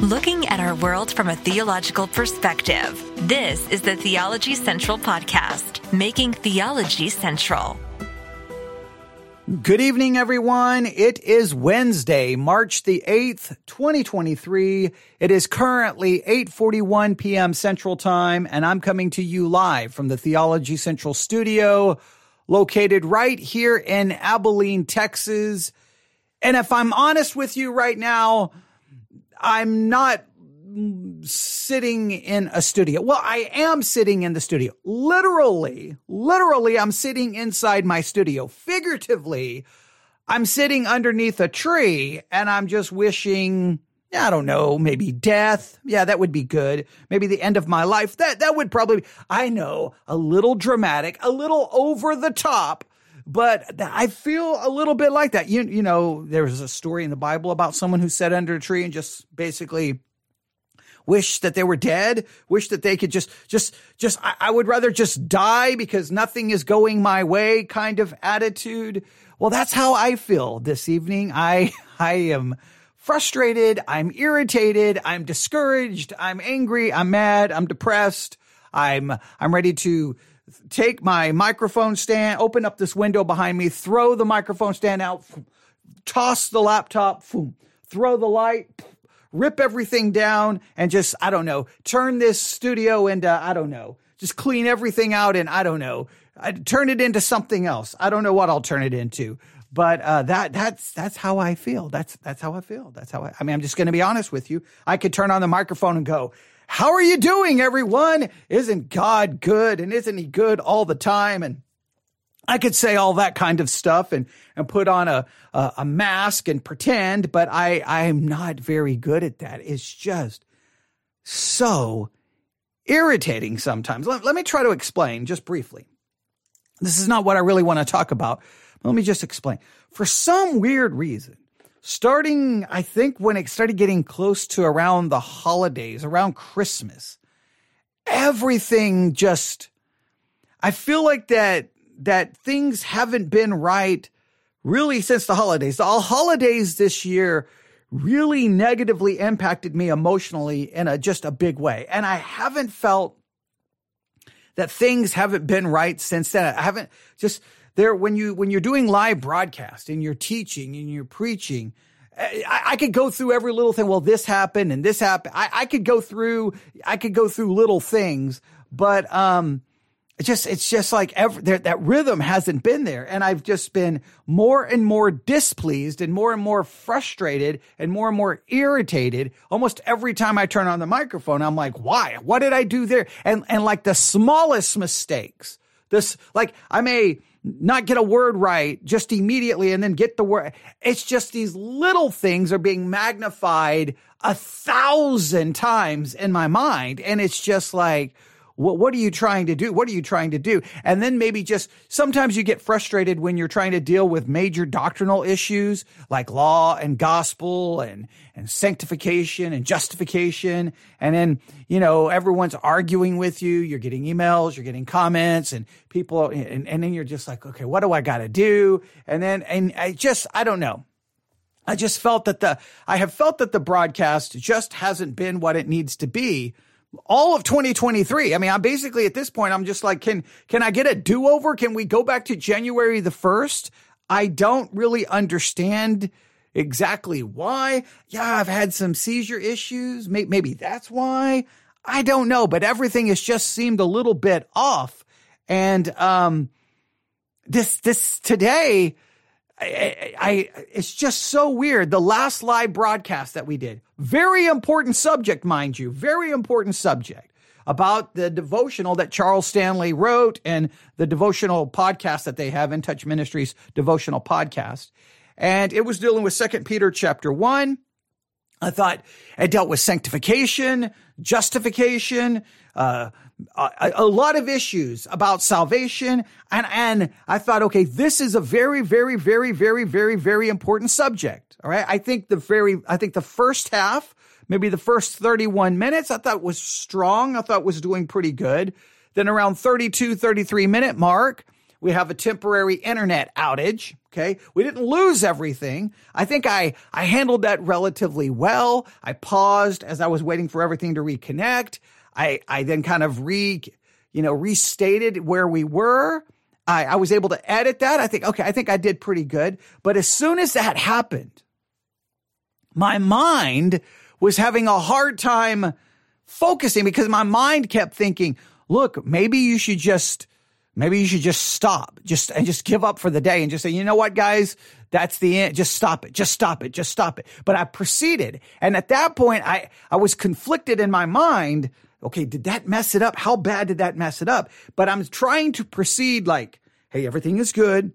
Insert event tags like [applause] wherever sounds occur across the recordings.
looking at our world from a theological perspective. This is the Theology Central Podcast, making theology central. Good evening, everyone. It is Wednesday, March the 8th, 2023. It is currently 8.41 p.m. Central Time, and I'm coming to you live from the Theology Central studio, located right here in Abilene, Texas. And if I'm honest with you right now, I'm not sitting in a studio. Well, I am sitting in the studio. Literally, literally, I'm sitting inside my studio. Figuratively, I'm sitting underneath a tree and I'm just wishing, I don't know, maybe death. Yeah, that would be good. Maybe the end of my life. That, that would probably, I know, a little dramatic, a little over the top but I feel a little bit like that. You, you know, there's a story in the Bible about someone who sat under a tree and just basically wish that they were dead, wish that they could just, just, just, I, I would rather just die because nothing is going my way kind of attitude. Well, that's how I feel this evening. I, [laughs] I am frustrated. I'm irritated. I'm discouraged. I'm angry. I'm mad. I'm depressed. I'm, I'm ready to take my microphone stand, open up this window behind me, throw the microphone stand out, toss the laptop, throw the light, rip everything down, and just, I don't know, turn this studio into, I don't know, just clean everything out and I don't know, I turn it into something else. I don't know what I'll turn it into. But uh, that that's that's how I feel. That's that's how I feel. That's how I. I mean, I'm just going to be honest with you. I could turn on the microphone and go, how are you doing, everyone? Isn't God good? And isn't he good all the time? And I could say all that kind of stuff and, and put on a, a, a mask and pretend, but I, I'm not very good at that. It's just so irritating sometimes. Let, let me try to explain just briefly. This is not what I really want to talk about. Let me just explain. For some weird reason, starting, I think when it started getting close to around the holidays, around Christmas, everything just, I feel like that, that things haven't been right really since the holidays. The holidays this year really negatively impacted me emotionally in a just a big way. And I haven't felt that things haven't been right since then. I haven't just there when you when you're doing live broadcast and you're teaching and you're preaching I, I, could go through every little thing. Well, this happened and this happened. I, I could go through, I could go through little things, but, um, it's just, it's just like every, there, that rhythm hasn't been there. And I've just been more and more displeased and more and more frustrated and more and more irritated. Almost every time I turn on the microphone, I'm like, why? What did I do there? And, and like the smallest mistakes, this, like I may, not get a word right just immediately and then get the word. It's just these little things are being magnified a thousand times in my mind. And it's just like, what, what are you trying to do? What are you trying to do? And then maybe just sometimes you get frustrated when you're trying to deal with major doctrinal issues like law and gospel and, and sanctification and justification. And then, you know, everyone's arguing with you. You're getting emails, you're getting comments and people, and, and then you're just like, okay, what do I got to do? And then, and I just, I don't know. I just felt that the, I have felt that the broadcast just hasn't been what it needs to be all of 2023. I mean, I'm basically at this point, I'm just like, can, can I get a do over? Can we go back to January the 1st? I don't really understand exactly why. Yeah, I've had some seizure issues. Maybe that's why. I don't know, but everything has just seemed a little bit off. And, um, this, this today, I, I, it's just so weird. The last live broadcast that we did, very important subject, mind you, very important subject about the devotional that Charles Stanley wrote and the devotional podcast that they have in Touch Ministries devotional podcast. And it was dealing with Second Peter chapter one. I thought it dealt with sanctification, justification, uh, a, a, lot of issues about salvation. And, and I thought, okay, this is a very, very, very, very, very, very important subject. All right. I think the very, I think the first half, maybe the first 31 minutes, I thought was strong. I thought was doing pretty good. Then around 32, 33 minute mark, We have a temporary internet outage. Okay. We didn't lose everything. I think I, I handled that relatively well. I paused as I was waiting for everything to reconnect. I, I then kind of re, you know, restated where we were. I, I was able to edit that. I think, okay, I think I did pretty good. But as soon as that happened, my mind was having a hard time focusing because my mind kept thinking, look, maybe you should just, maybe you should just stop, just, and just give up for the day and just say, you know what, guys, that's the end. Just stop it. Just stop it. Just stop it. But I proceeded. And at that point, I, I was conflicted in my mind. Okay. Did that mess it up? How bad did that mess it up? But I'm trying to proceed like, Hey, everything is good.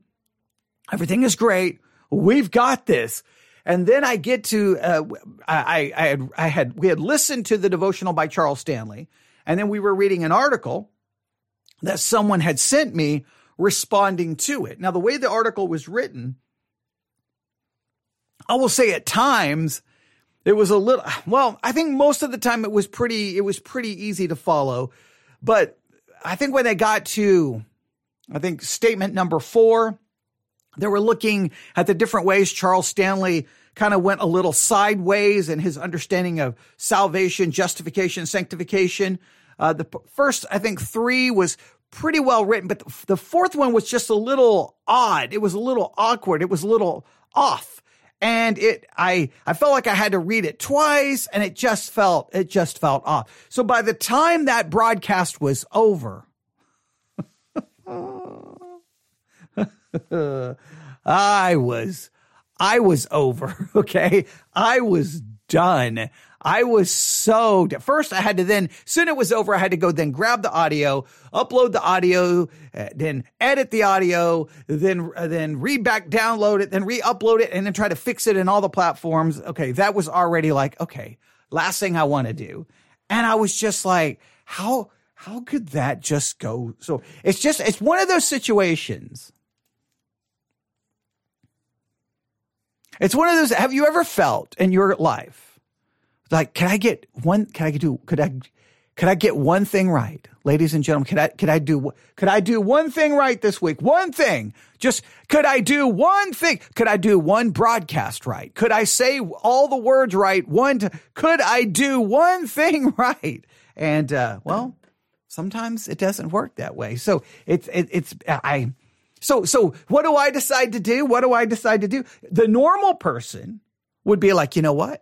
Everything is great. We've got this. And then I get to, uh, I, I had, I had, we had listened to the devotional by Charles Stanley, and then we were reading an article that someone had sent me responding to it. Now, the way the article was written, I will say at times it was a little, well, I think most of the time it was pretty, it was pretty easy to follow. But I think when they got to, I think statement number four, they were looking at the different ways Charles Stanley kind of went a little sideways in his understanding of salvation, justification, sanctification. Uh, the first, I think, three was pretty well written, but the fourth one was just a little odd. It was a little awkward. It was a little off. And it, I, I felt like I had to read it twice and it just felt, it just felt off. So by the time that broadcast was over, [laughs] I was, I was over. [laughs] Okay. I was done. I was so, first I had to then, soon it was over, I had to go then grab the audio, upload the audio, uh, then edit the audio, then, uh, then re back download it, then re-upload it, and then try to fix it in all the platforms. Okay. That was already like, okay, last thing I want to do. And I was just like, how, how could that just go? So it's just, it's one of those situations It's one of those. Have you ever felt in your life like, can I get one? Can I do? Could I? Could I get one thing right, ladies and gentlemen? Could I? Could I do? Could I do one thing right this week? One thing. Just could I do one thing? Could I do one broadcast right? Could I say all the words right? One. T- could I do one thing [laughs] right? And uh, well, sometimes it doesn't work that way. So it's it, it's I so, so what do I decide to do? What do I decide to do? The normal person would be like, you know what?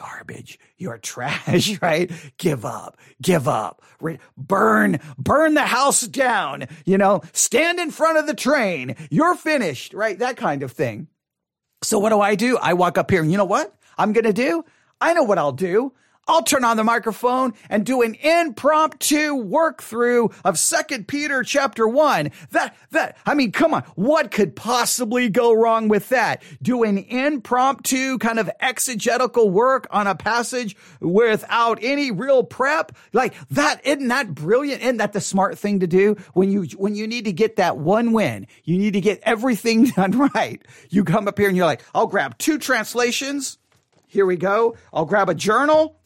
garbage. You're trash, [laughs] right? Give up, give up, burn, burn the house down, you know, stand in front of the train. You're finished, right? That kind of thing. So what do I do? I walk up here and you know what I'm going to do? I know what I'll do. I'll turn on the microphone and do an impromptu work through of Second Peter chapter one. That, that, I mean, come on. What could possibly go wrong with that? Do an impromptu kind of exegetical work on a passage without any real prep? Like that, isn't that brilliant? Isn't that the smart thing to do when you, when you need to get that one win? You need to get everything [laughs] done right. You come up here and you're like, I'll grab two translations. Here we go. I'll grab a journal.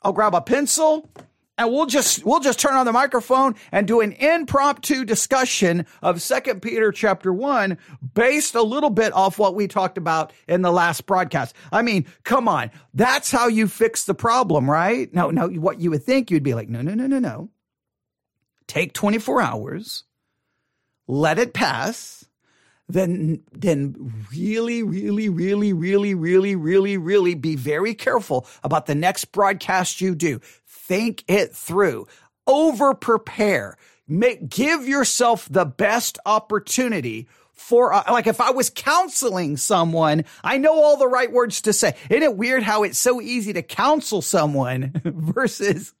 I'll grab a pencil. And we'll just we'll just turn on the microphone and do an impromptu discussion of second peter chapter 1 based a little bit off what we talked about in the last broadcast. I mean come on. That's how you fix the problem right? No no what you would think you'd be like no no no no no. Take 24 hours. Let it pass then then really really really really really really really be very careful about the next broadcast you do. Think it through. Over prepare make give yourself the best opportunity for, uh, like if I was counseling someone, I know all the right words to say. Isn't it weird how it's so easy to counsel someone [laughs] versus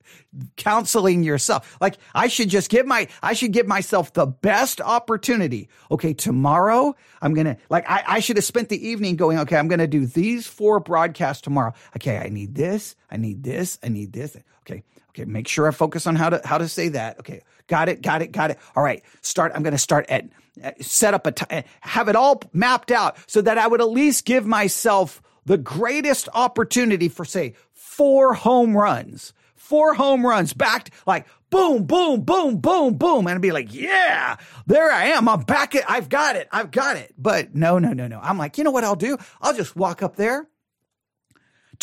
counseling yourself? Like I should just give my, I should give myself the best opportunity. Okay. Tomorrow I'm to, like, I, I should have spent the evening going, okay, I'm to do these four broadcasts tomorrow. Okay. I need this. I need this. I need this. Okay. Okay. Make sure I focus on how to, how to say that. Okay. Got it. Got it. Got it. All right. Start. I'm to start at, set up a, have it all mapped out so that I would at least give myself the greatest opportunity for say four home runs, four home runs back, like boom, boom, boom, boom, boom. And I'd be like, yeah, there I am. I'm back. It. I've got it. I've got it. But no, no, no, no. I'm like, you know what I'll do? I'll just walk up there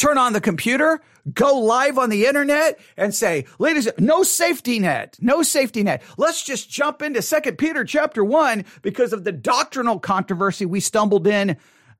turn on the computer, go live on the internet and say, ladies, no safety net, no safety net. Let's just jump into second Peter chapter one because of the doctrinal controversy we stumbled in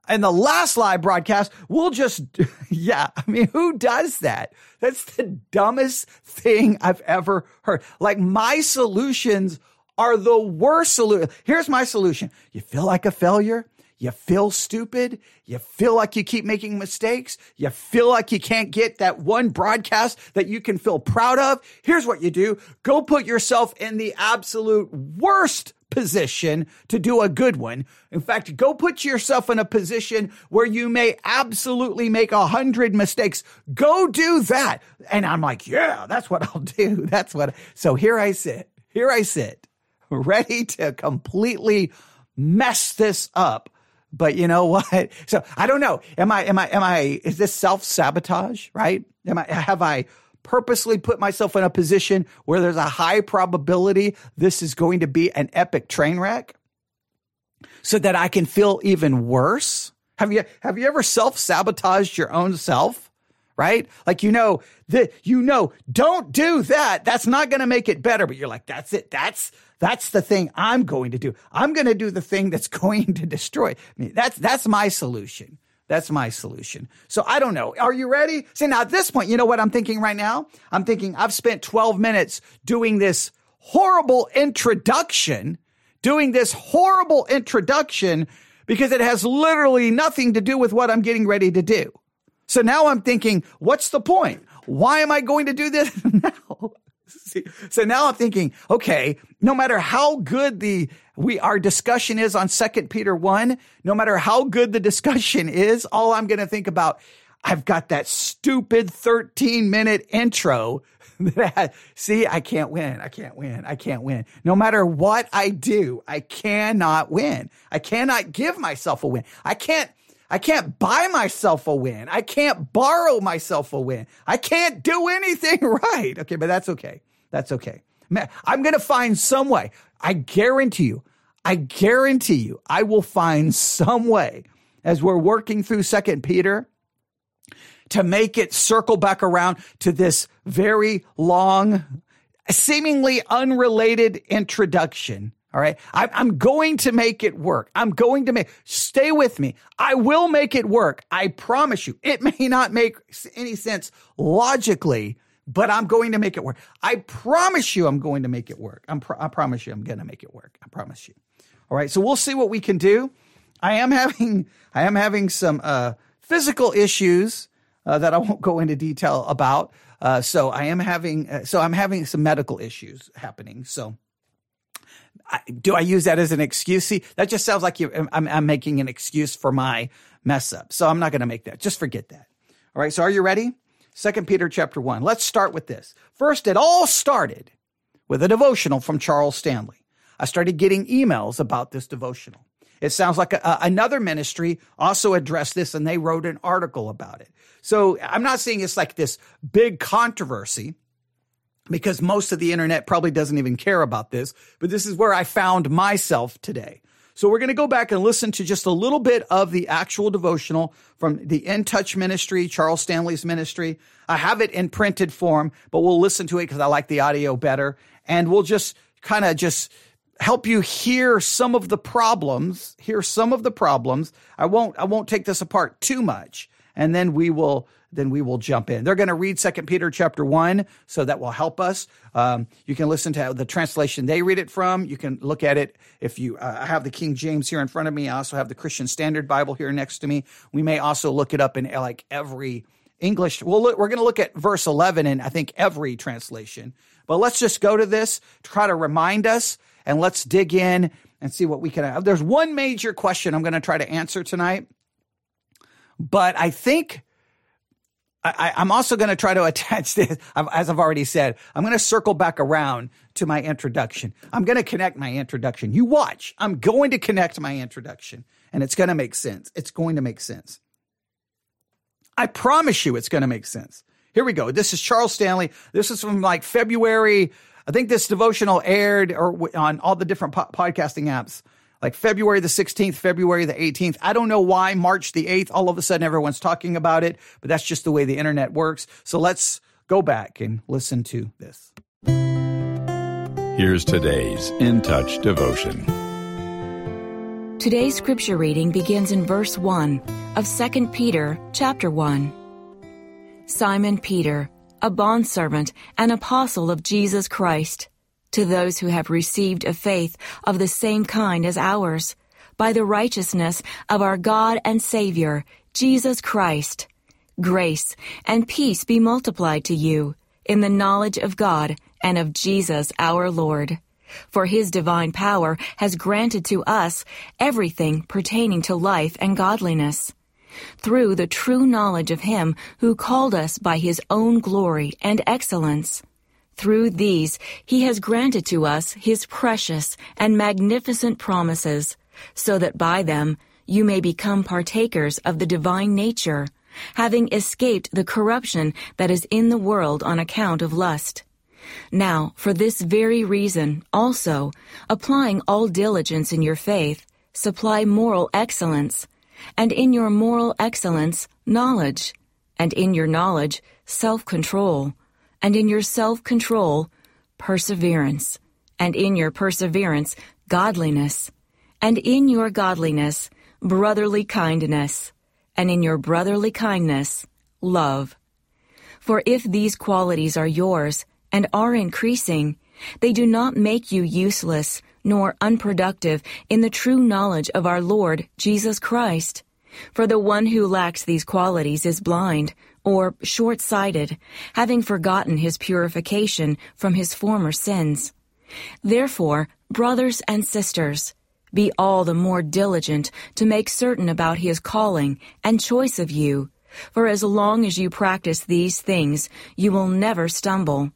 in the last live broadcast. We'll just, [laughs] yeah, I mean, who does that? That's the dumbest thing I've ever heard. Like my solutions are the worst solution. Here's my solution. You feel like a failure? You feel stupid. You feel like you keep making mistakes. You feel like you can't get that one broadcast that you can feel proud of. Here's what you do. Go put yourself in the absolute worst position to do a good one. In fact, go put yourself in a position where you may absolutely make a hundred mistakes. Go do that. And I'm like, yeah, that's what I'll do. [laughs] That's what. So here I sit. Here I sit, ready to completely mess this up but you know [laughs] what? So I don't know. Am I, am I, am I, is this self sabotage, right? Am I, have I purposely put myself in a position where there's a high probability this is going to be an epic train wreck so that I can feel even worse? Have you, have you ever self sabotaged your own self? Right? Like, you know, that, you know, don't do that. That's not going to make it better. But you're like, that's it. That's, that's the thing I'm going to do. I'm going to do the thing that's [laughs] going to destroy me. That's, that's my solution. That's my solution. So I don't know. Are you ready? See, now at this point, you know what I'm thinking right now? I'm thinking I've spent 12 minutes doing this horrible introduction, doing this horrible introduction because it has literally nothing to do with what I'm getting ready to do. So now I'm thinking, what's the point? Why am I going to do this [laughs] now? [laughs] so now I'm thinking, okay, no matter how good the we our discussion is on Second Peter one, no matter how good the discussion [laughs] is, all I'm going to think about, I've got that stupid 13 minute intro [laughs] that see, I can't win. I can't win. I can't win. No matter what I do, I cannot win. I cannot give myself a win. I can't. I can't buy myself a win. I can't borrow myself a win. I can't do anything [laughs] right. Okay, but that's okay. That's okay. Man, I'm going to find some way. I guarantee you, I guarantee you, I will find some way as we're working through Second Peter to make it circle back around to this very long, seemingly unrelated introduction. All right. I'm going to make it work. I'm going to make, stay with me. I will make it work. I promise you. It [laughs] may not make any sense logically, but I'm going to make it work. I promise you I'm going to make it work. I'm I promise you I'm going to make it work. I promise you. All right. So we'll see what we can do. I am [laughs] having I am having some uh, physical issues uh, that I won't go into detail about. Uh, so I am having uh, so I'm having some medical issues happening. So I, do I use that as an excuse? See, that just sounds like you, I'm, I'm making an excuse for my mess up. So I'm not going to make that. Just forget that. All right. So are you ready? Second Peter chapter 1. Let's start with this. First, it all started with a devotional from Charles Stanley. I started getting emails about this devotional. It sounds like a, another ministry also addressed this and they wrote an article about it. So I'm not saying it's like this big controversy because most of the internet probably doesn't even care about this, but this is where I found myself today. So we're going to go back and listen to just a little bit of the actual devotional from the In Touch ministry, Charles Stanley's ministry. I have it in printed form, but we'll listen to it because I like the audio better. And we'll just kind of just help you hear some of the problems, hear some of the problems. I won't, I won't take this apart too much. And then we will then we will jump in. They're going to read Second Peter chapter one, so that will help us. Um, you can listen to the translation they read it from. You can look at it if you. Uh, I have the King James here in front of me. I also have the Christian Standard Bible here next to me. We may also look it up in like every English. Well, look, we're going to look at verse eleven in I think every translation. But let's just go to this, try to remind us, and let's dig in and see what we can have. There's one major question I'm going to try to answer tonight, but I think I, am also going to try to [laughs] attach this, as I've already said, I'm going to circle back around to my introduction. I'm going to connect my introduction. You watch. I'm going to connect my introduction and it's going to make sense. It's going to make sense. I promise you it's going to make sense. Here we go. This is Charles Stanley. This is from like February. I think this devotional aired or on all the different po- podcasting apps like February the 16th, February the 18th. I don't know why March the 8th, all of a sudden everyone's talking about it, but that's just the way the internet works. So let's go back and listen to this. Here's today's In Touch devotion. Today's scripture reading begins in verse 1 of 2 Peter chapter 1. Simon Peter, a bondservant and apostle of Jesus Christ, to those who have received a faith of the same kind as ours, by the righteousness of our God and Savior, Jesus Christ. Grace and peace be multiplied to you in the knowledge of God and of Jesus our Lord. For his divine power has granted to us everything pertaining to life and godliness. Through the true knowledge of him who called us by his own glory and excellence through these, he has granted to us his precious and magnificent promises, so that by them you may become partakers of the divine nature, having escaped the corruption that is in the world on account of lust. Now, for this very reason, also, applying all diligence in your faith, supply moral excellence, and in your moral excellence, knowledge, and in your knowledge, self-control and in your self control, perseverance, and in your perseverance, godliness, and in your godliness, brotherly kindness, and in your brotherly kindness, love. For if these qualities are yours and are increasing, they do not make you useless nor unproductive in the true knowledge of our Lord Jesus Christ. For the one who lacks these qualities is blind, or short sighted, having forgotten his purification from his former sins. Therefore, brothers and sisters, be all the more diligent to make certain about his calling and choice of you, for as long as you practice these things, you will never stumble.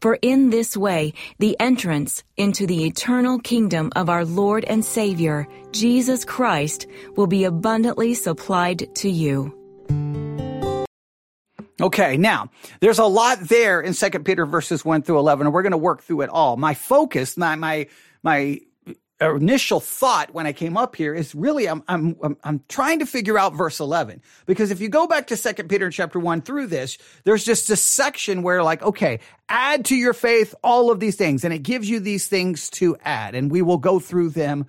For in this way, the entrance into the eternal kingdom of our Lord and Savior, Jesus Christ, will be abundantly supplied to you. Okay, now there's a lot there in Second Peter verses one through eleven, and we're going to work through it all. My focus, my my my initial thought when I came up here is really I'm I'm I'm, trying to figure out verse 11 because if you go back to Second Peter chapter 1 through this there's just a section where like okay add to your faith all of these things and it gives you these things to add and we will go through them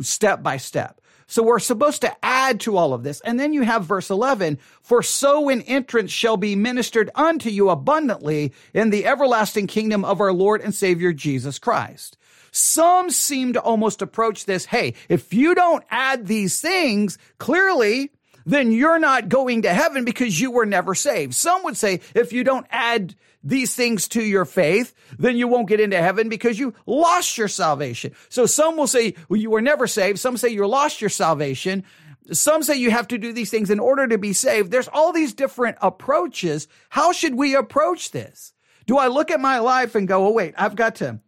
step by step. So we're supposed to add to all of this. And then you have verse 11, for so an entrance shall be ministered unto you abundantly in the everlasting kingdom of our Lord and Savior Jesus Christ. Some seem to almost approach this, hey, if you don't add these things, clearly, then you're not going to heaven because you were never saved. Some would say if you don't add these things to your faith, then you won't get into heaven because you lost your salvation. So some will say well, you were never saved. Some say you lost your salvation. Some say you have to do these things in order to be saved. There's all these different approaches. How should we approach this? Do I look at my life and go, oh, wait, I've got to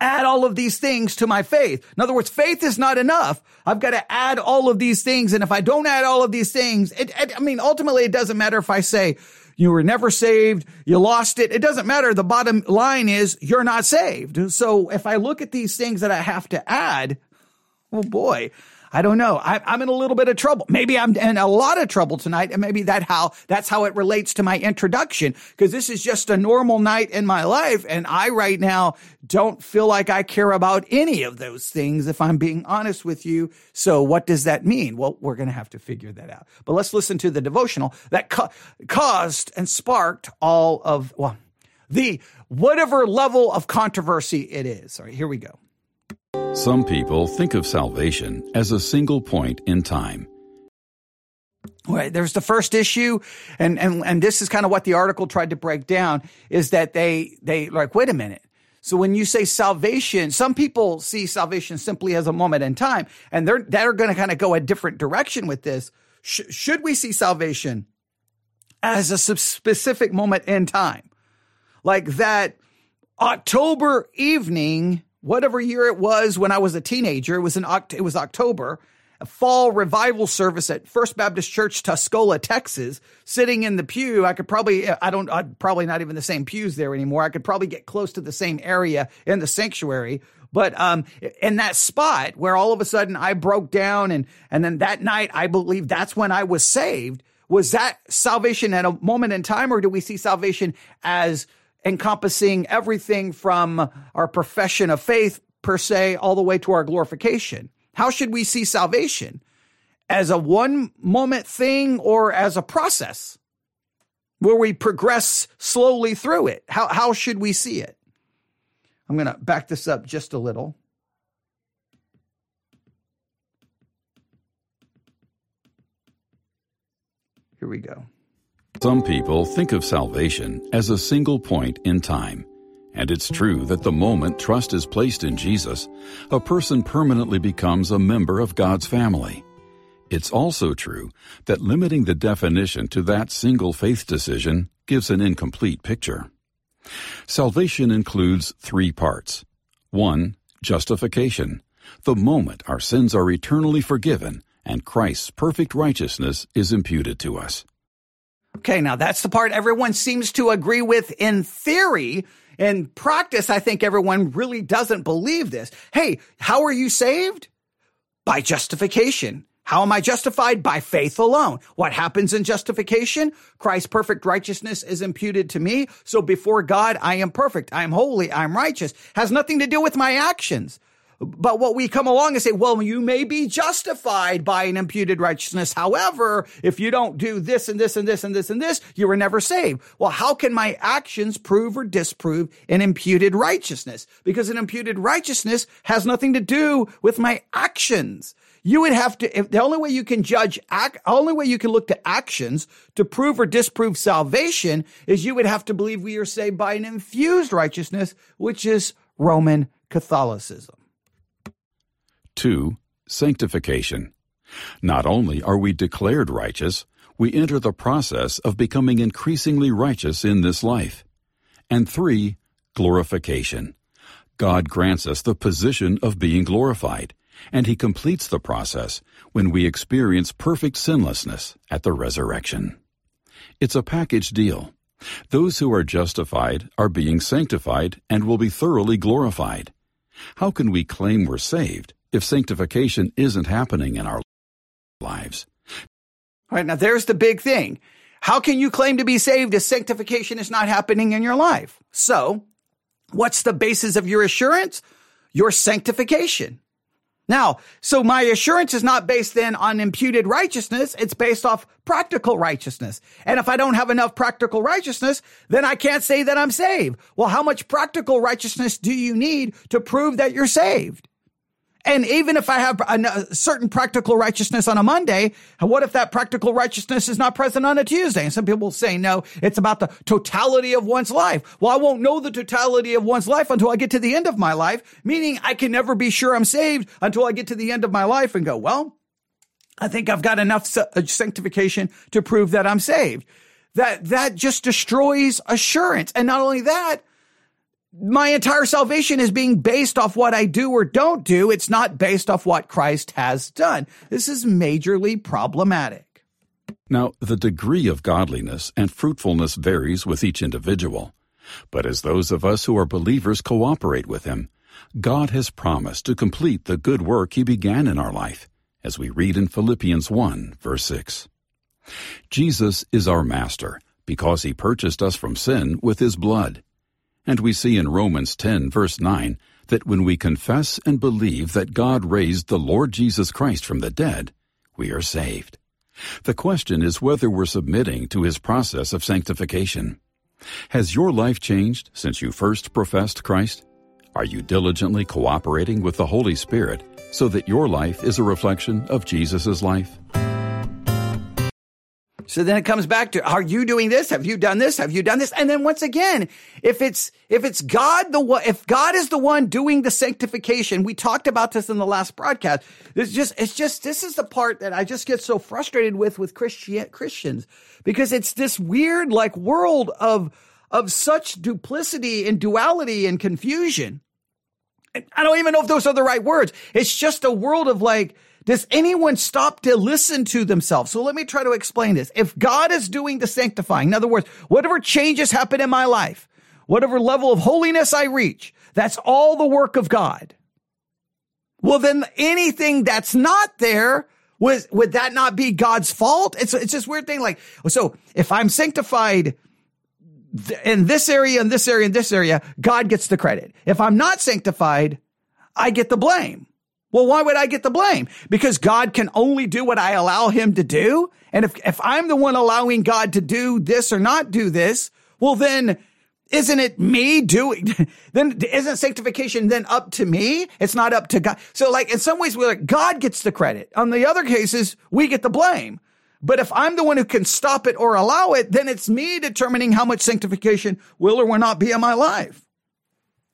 add all of these things to my faith. In other words, faith is not enough. I've got to add all of these things. And if I don't add all of these things, it, it, I mean, ultimately, it doesn't matter if I say, you were never saved. You lost it. It doesn't matter. The bottom line is you're not saved. So if I look at these things that I have to add, oh boy, I don't know. I, am in a little bit of trouble. Maybe I'm in a lot of trouble tonight. And maybe that how, that's how it relates to my introduction. Cause this is just a normal night in my life. And I right now don't feel like I care about any of those things, if I'm being honest with you. So what does that mean? Well, we're going to have to figure that out. But let's listen to the devotional that ca- caused and sparked all of, well, the whatever level of controversy it is. All right, here we go. Some people think of salvation as a single point in time. Right. There's the first issue, and, and, and this is kind of what the article tried to break down is that they, they like, wait a minute. So when you say salvation, some people see salvation simply as a moment in time, and they're, that are going to kind of go a different direction with this. Sh- should we see salvation as a specific moment in time? Like that October evening whatever year it was when I was a teenager. It was in it was October. A fall revival service at First Baptist Church, Tuscola, Texas. Sitting in the pew, I could probably I don't I'm probably not even the same pews there anymore. I could probably get close to the same area in the sanctuary. But um, in that spot where all of a sudden I broke down, and and then that night I believe that's when I was saved. Was that salvation at a moment in time, or do we see salvation as encompassing everything from our profession of faith per se all the way to our glorification. How should we see salvation? As a one moment thing or as a process where we progress slowly through it? How, how should we see it? I'm going to back this up just a little. Here we go. Some people think of salvation as a single point in time. And it's true that the moment trust is placed in Jesus, a person permanently becomes a member of God's family. It's also true that limiting the definition to that single faith decision gives an incomplete picture. Salvation includes three parts. One, justification, the moment our sins are eternally forgiven and Christ's perfect righteousness is imputed to us. Okay, now that's the part everyone seems to agree with in theory. In practice, I think everyone really doesn't believe this. Hey, how are you saved? By justification. How am I justified? By faith alone. What happens in justification? Christ's perfect righteousness is imputed to me. So before God, I am perfect. I am holy. I am righteous. Has nothing to do with my actions. But what we come along and say, well, you may be justified by an imputed righteousness. However, if you don't do this and this and this and this and this, you were never saved. Well, how can my actions prove or disprove an imputed righteousness? Because an imputed righteousness has nothing to do with my actions. You would have to, if the only way you can judge, act, only way you can look to actions to prove or disprove salvation is you would have to believe we are saved by an infused righteousness, which is Roman Catholicism. 2. Sanctification. Not only are we declared righteous, we enter the process of becoming increasingly righteous in this life. And 3. Glorification. God grants us the position of being glorified, and He completes the process when we experience perfect sinlessness at the resurrection. It's a package deal. Those who are justified are being sanctified and will be thoroughly glorified. How can we claim we're saved if sanctification isn't happening in our lives. All right, now there's the big thing. How can you claim to be saved if sanctification is not happening in your life? So, what's the basis of your assurance? Your sanctification. Now, so my assurance is not based then on imputed righteousness. It's based off practical righteousness. And if I don't have enough practical righteousness, then I can't say that I'm saved. Well, how much practical righteousness do you need to prove that you're saved? And even if I have a, certain practical righteousness on a Monday, what if that practical righteousness is not present on a Tuesday? And some people say, no, it's about the totality of one's life. Well, I won't know the totality of one's life until I get to the end of my life, meaning I can never be sure I'm saved until I get to the end of my life and go, well, I think I've got enough uh, sanctification to prove that I'm saved. That, that just destroys assurance. And not only that, my entire salvation is being based off what I do or don't do. It's not based off what Christ has done. This is majorly problematic. Now, the degree of godliness and fruitfulness varies with each individual. But as those of us who are believers cooperate with Him, God has promised to complete the good work He began in our life, as we read in Philippians 1, verse 6. Jesus is our Master because he purchased us from sin with his blood. And we see in Romans 10, verse 9, that when we confess and believe that God raised the Lord Jesus Christ from the dead, we are saved. The question is whether we're submitting to his process of sanctification. Has your life changed since you first professed Christ? Are you diligently cooperating with the Holy Spirit so that your life is a reflection of Jesus' life? So then it comes back to, are you doing this? Have you done this? Have you done this? And then once again, if it's, if it's God the one, if God is the one doing the sanctification, we talked about this in the last broadcast. It's just, it's just, this is the part that I just get so frustrated with, with Christian, Christians because it's this weird like world of, of such duplicity and duality and confusion. I don't even know if those are the right words. It's just a world of like, does anyone stop to listen to themselves? So let me try to explain this. If God is doing the sanctifying, in other words, whatever changes happen in my life, whatever level of holiness I reach, that's all the work of God. Well, then anything that's not there, would that not be God's fault? It's, it's this weird thing. Like, so if I'm sanctified in this area, in this area, in this area, God gets the credit. If I'm not sanctified, I get the blame. Well, why would I get the blame? Because God can only do what I allow him to do. And if, if I'm the one allowing God to do this or not do this, well, then isn't it me doing, [laughs] then isn't sanctification then up to me? It's not up to God. So like in some ways we're like, God gets the credit. On the other cases, we get the blame. But if I'm the one who can stop it or allow it, then it's me determining how much sanctification will or will not be in my life.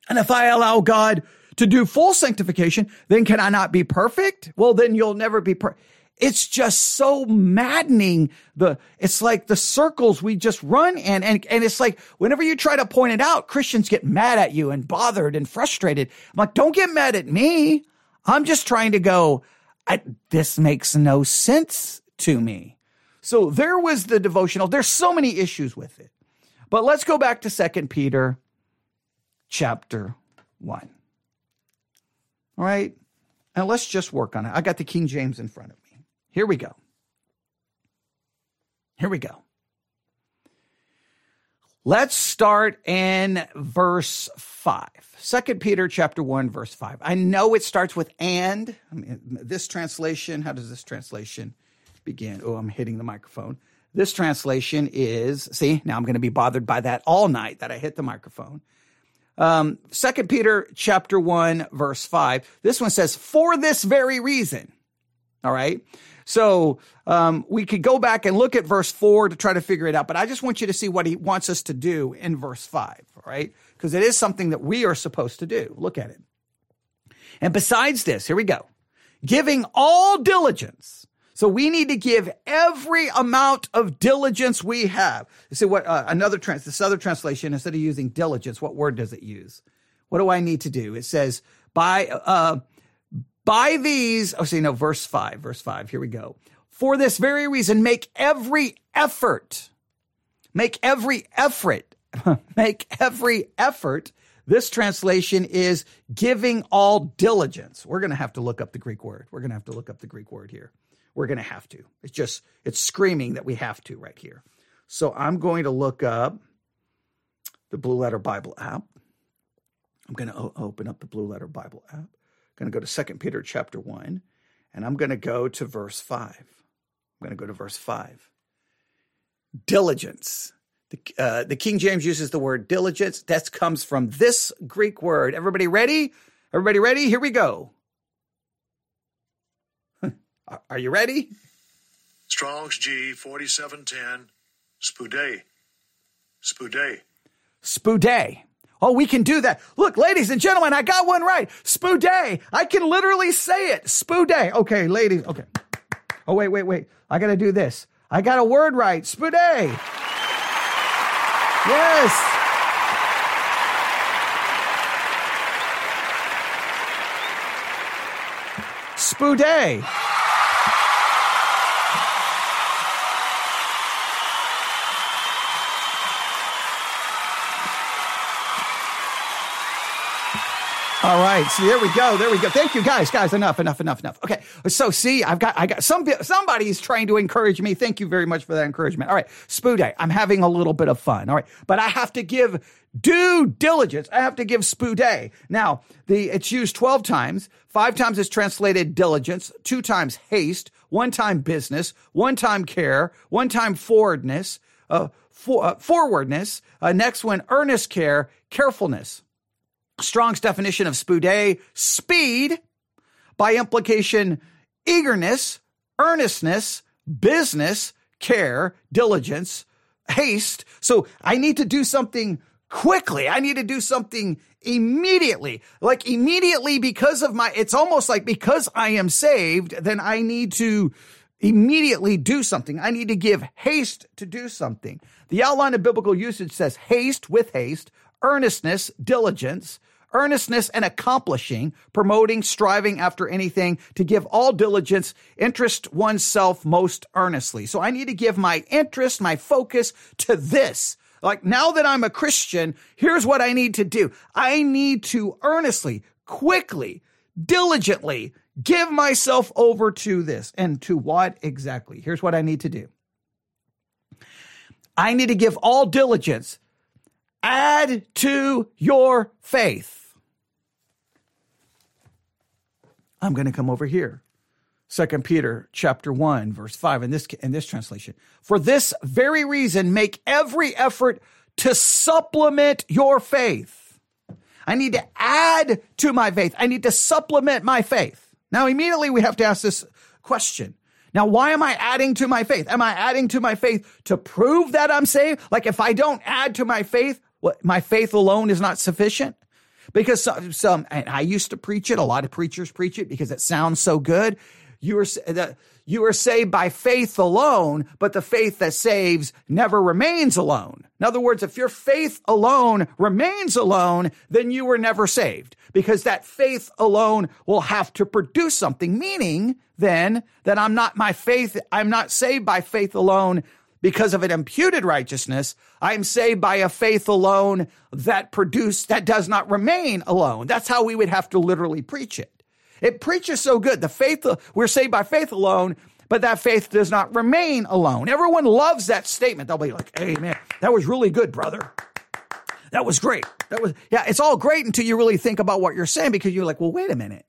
And if I allow God to do full sanctification, then can I not be perfect? Well, then you'll never be perfect. It's just so maddening. The, it's like the circles we just run in. And, and it's like whenever you try to point it out, Christians get mad at you and bothered and frustrated. I'm like, don't get mad at me. I'm just trying to go, this makes no sense to me. So there was the devotional. There's so many issues with it. But let's go back to Second Peter chapter 1. All right? And let's just work on it. I got the King James in front of me. Here we go. Here we go. Let's start in verse 5. 2 Peter chapter 1 verse 5. I know it starts with and. I mean, this translation, how does this translation begin? Oh, I'm hitting the microphone. This translation is, see, now I'm going to be bothered by that all night that I hit the microphone. Um, Second Peter chapter one, verse five. This one says, for this very reason. All right. So um, we could go back and look at verse four to try to figure it out, but I just want you to see what he wants us to do in verse five. All right. Because it is something that we are supposed to do. Look at it. And besides this, here we go. Giving all diligence so we need to give every amount of diligence we have. You see what uh, another trans this other translation instead of using diligence, what word does it use? What do I need to do? It says by uh by these. Oh, see, no, verse five, verse five. Here we go. For this very reason, make every effort. Make every effort. [laughs] make every effort. This translation is giving all diligence. We're going to have to look up the Greek word. We're going to have to look up the Greek word here we're going to have to. It's just, it's screaming that we have to right here. So I'm going to look up the Blue Letter Bible app. I'm going to o- open up the Blue Letter Bible app. I'm going to go to Second Peter chapter 1, and I'm going to go to verse 5. I'm going to go to verse 5. Diligence. The, uh, the King James uses the word diligence. That comes from this Greek word. Everybody ready? Everybody ready? Here we go. Are you ready? Strong's G 4710, Spoude. Spoude. Spoude. Oh, we can do that. Look, ladies and gentlemen, I got one right. Spoude. I can literally say it. Spoude. Okay, ladies. Okay. Oh, wait, wait, wait. I got to do this. I got a word right. Spoude. Yes. Spoude. All right. So there we go. There we go. Thank you, guys. Guys, enough, enough, enough, enough. Okay. So see, I've got, I got some, somebody's trying to encourage me. Thank you very much for that encouragement. All right. Spoo day. I'm having a little bit of fun. All right. But I have to give due diligence. I have to give spoo day. Now, the, it's used 12 times. Five times it's translated diligence, two times haste, one time business, one time care, one time forwardness, uh, for, uh, forwardness. Uh, next one, earnest care, carefulness. Strong's definition of spoude, speed, by implication, eagerness, earnestness, business, care, diligence, haste. So I need to do something quickly. I need to do something immediately. Like immediately because of my, it's almost like because I am saved, then I need to immediately do something. I need to give haste to do something. The outline of biblical usage says haste with haste, earnestness, diligence, earnestness and accomplishing, promoting, striving after anything, to give all diligence, interest oneself most earnestly. So I need to give my interest, my focus to this. Like now that I'm a Christian, here's what I need to do. I need to earnestly, quickly, diligently give myself over to this. And to what exactly? Here's what I need to do. I need to give all diligence. Add to your faith. I'm going to come over here. Second Peter chapter 1 verse 5 in this in this translation. For this very reason make every effort to supplement your faith. I need to add to my faith. I need to supplement my faith. Now immediately we have to ask this question. Now, why am I adding to my faith? Am I adding to my faith to prove that I'm saved? Like if I don't add to my faith, what my faith alone is not sufficient? Because some, some I used to preach it. A lot of preachers preach it because it sounds so good. You are you are saved by faith alone, but the faith that saves never remains alone. In other words, if your faith alone remains alone, then you were never saved because that faith alone will have to produce something, meaning then that I'm not my faith, I'm not saved by faith alone because of an imputed righteousness. I am saved by a faith alone that produce, that does not remain alone. That's how we would have to literally preach it. It preaches so good. The faith, we're saved by faith alone, but that faith does not remain alone. Everyone loves that statement. They'll be like, hey, Amen. That was really good, brother. That was great. That was, yeah, it's all great until you really think about what you're saying because you're like, well, wait a minute.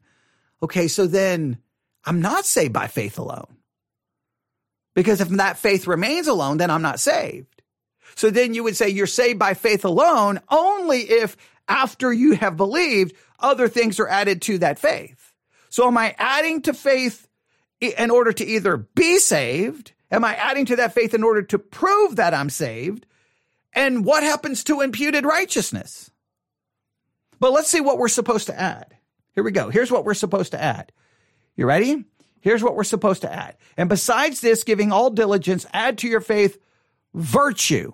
Okay, so then I'm not saved by faith alone. Because if that faith remains alone, then I'm not saved. So then you would say you're saved by faith alone only if after you have believed, other things are added to that faith. So am I adding to faith in order to either be saved? Am I adding to that faith in order to prove that I'm saved? And what happens to imputed righteousness? But let's see what we're supposed to add. Here we go. Here's what we're supposed to add. You ready? Here's what we're supposed to add. And besides this, giving all diligence, add to your faith virtue.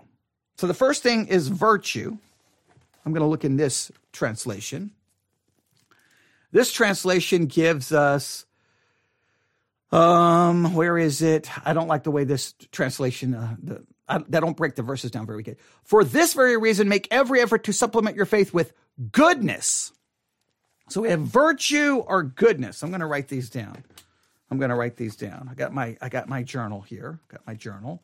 So the first thing is virtue. I'm going to look in this translation. This translation gives us, um, where is it? I don't like the way this translation, uh, the, I, they don't break the verses down very good. For this very reason, make every effort to supplement your faith with goodness. So we have virtue or goodness. I'm going to write these down. I'm going to write these down. I got my I got my journal here. Got my journal.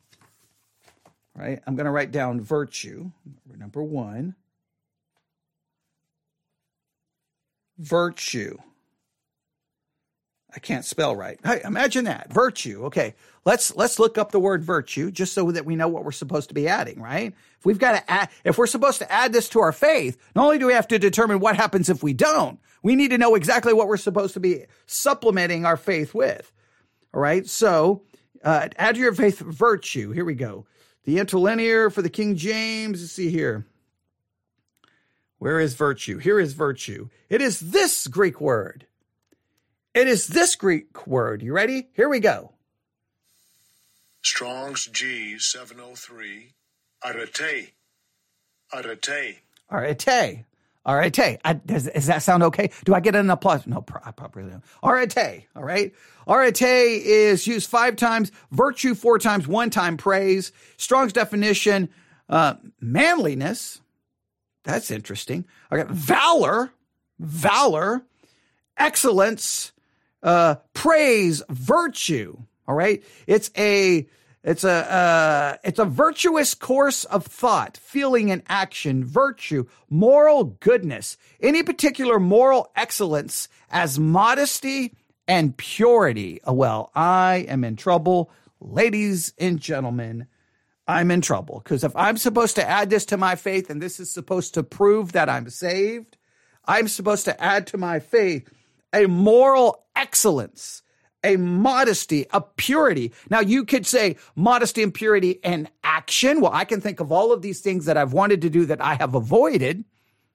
Right? I'm going to write down virtue. Number 1. Virtue. I can't spell right. Hey, imagine that. Virtue. Okay. Let's let's look up the word virtue just so that we know what we're supposed to be adding, right? If we've got to add if we're supposed to add this to our faith, not only do we have to determine what happens if we don't, we need to know exactly what we're supposed to be supplementing our faith with. All right. So uh, add to your faith virtue. Here we go. The interlinear for the King James. Let's see here. Where is virtue? Here is virtue. It is this Greek word. It is this Greek word. You ready? Here we go. Strong's G 703. Arete. Arete. Arete. Arete. I, does, does that sound okay? Do I get an applause? No, I probably don't. Arete. All right. Arete is used five times, virtue four times, one time praise. Strong's definition, uh, manliness. That's interesting. I got valor. valor, excellence, uh, praise, virtue. All right. It's a, it's a, uh, it's a virtuous course of thought, feeling and action, virtue, moral goodness, any particular moral excellence as modesty and purity. Oh, well, I am in trouble. Ladies and gentlemen, I'm in trouble because if I'm supposed to add this to my faith and this is supposed to prove that I'm saved, I'm supposed to add to my faith a moral excellence, a modesty, a purity. Now, you could say modesty and purity and action. Well, I can think of all of these things that I've wanted to do that I have avoided.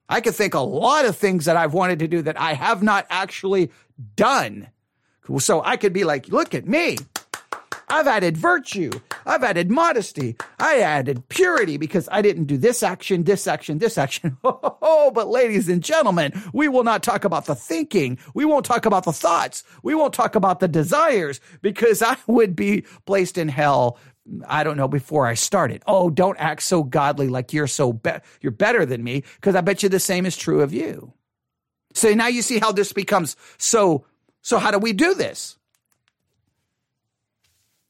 I can think a lot of things that I've wanted to do that I have not actually done. So I could be like, look at me. I've added virtue. I've added modesty. I added purity because I didn't do this action, this action, this action. [laughs] Oh, but ladies and gentlemen, we will not talk about the thinking. We won't talk about the thoughts. We won't talk about the desires because I would be placed in hell. I don't know before I started. Oh, don't act so godly like you're so be- you're better than me because I bet you the same is true of you. So now you see how this becomes so so how do we do this?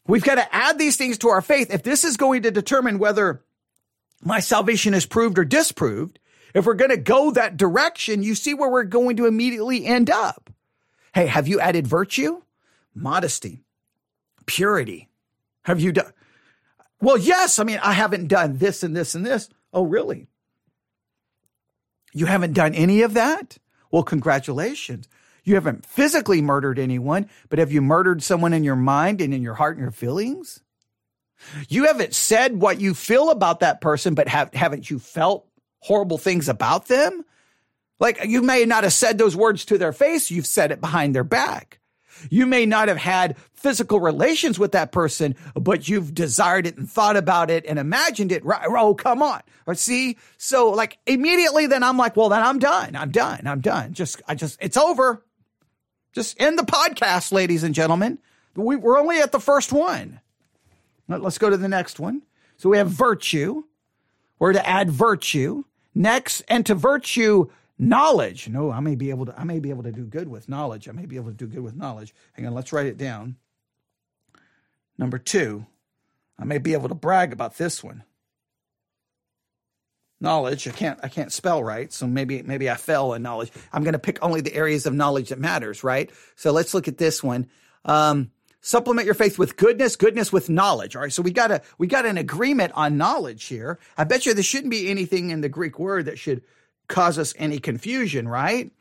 We've got to add these things to our faith. If this is going to determine whether my salvation is proved or disproved, if we're going to go that direction, you see where we're going to immediately end up. Hey, have you added virtue? Modesty, purity. Have you done? Well, yes. I mean, I haven't done this and this and this. Oh, really? You haven't done any of that? Well, congratulations. You haven't physically murdered anyone, but have you murdered someone in your mind and in your heart and your feelings? You haven't said what you feel about that person, but have, haven't you felt horrible things about them? Like you may not have said those words to their face, you've said it behind their back. You may not have had physical relations with that person, but you've desired it and thought about it and imagined it. Right? Oh, come on. Or see? So like immediately then I'm like, well, then I'm done. I'm done. I'm done. Just, I just, it's over. Just end the podcast, ladies and gentlemen. We, are only at the first one. Let's go to the next one. So we have virtue. We're to add virtue. Next, and to virtue, knowledge. No, I may be able to, I may be able to do good with knowledge. I may be able to do good with knowledge. Hang on, let's write it down. Number two, I may be able to brag about this one knowledge. I can't I can't spell right, so maybe maybe I fell in knowledge. I'm going to pick only the areas of knowledge that matters, right? So let's look at this one. Um, supplement your faith with goodness, goodness with knowledge. All right, so we got a we got an agreement on knowledge here. I bet you there shouldn't be anything in the Greek word that should cause us any confusion, right?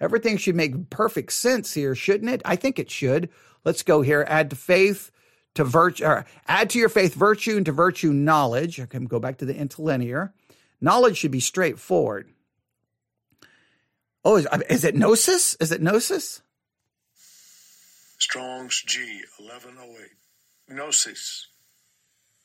Everything should make perfect sense here, shouldn't it? I think it should. Let's go here. Add to faith to virtue, add to your faith virtue and to virtue knowledge. Okay, go back to the interlinear. Knowledge should be straightforward. Oh, is, is it gnosis? Is it gnosis? Strong's G, 1108. Gnosis.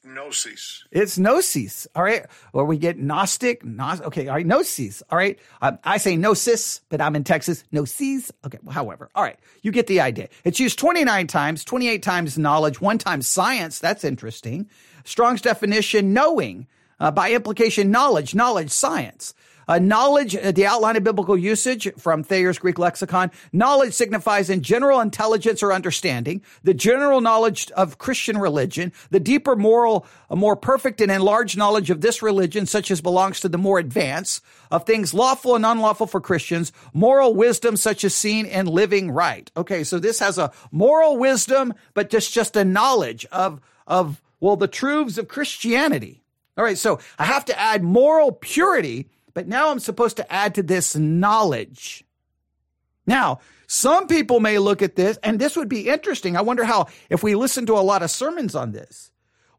Gnosis. It's gnosis. All right. Or we get Gnostic. Gnos- okay. All right. Gnosis. All right. Um, I say gnosis, but I'm in Texas. Gnosis. Okay. Well, however. All right. You get the idea. It's used 29 times, 28 times knowledge, one time science. That's interesting. Strong's definition, knowing uh, by implication, knowledge, knowledge, science. Uh, knowledge, uh, the outline of biblical usage from Thayer's Greek lexicon. Knowledge signifies in general intelligence or understanding, the general knowledge of Christian religion, the deeper moral, a more perfect and enlarged knowledge of this religion, such as belongs to the more advanced, of things lawful and unlawful for Christians, moral wisdom such as seen in living right. Okay, so this has a moral wisdom, but just, just a knowledge of, of, well, the truths of Christianity. All right, so I have to add moral purity, but now I'm supposed to add to this knowledge. Now, some people may look at this, and this would be interesting. I wonder how, if we listen to a lot of sermons on this,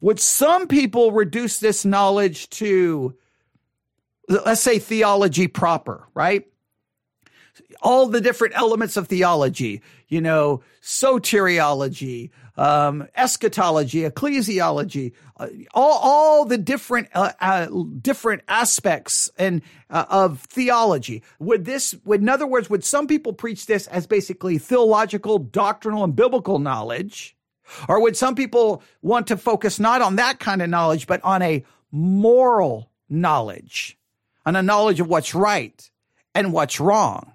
would some people reduce this knowledge to, let's say, theology proper, right? All the different elements of theology, you know, soteriology, um, eschatology, ecclesiology, uh, all, all the different, uh, uh, different aspects and uh, of theology. Would this, would, in other words, would some people preach this as basically theological, doctrinal, and biblical knowledge? Or would some people want to focus not on that kind of knowledge, but on a moral knowledge, on a knowledge of what's right and what's wrong?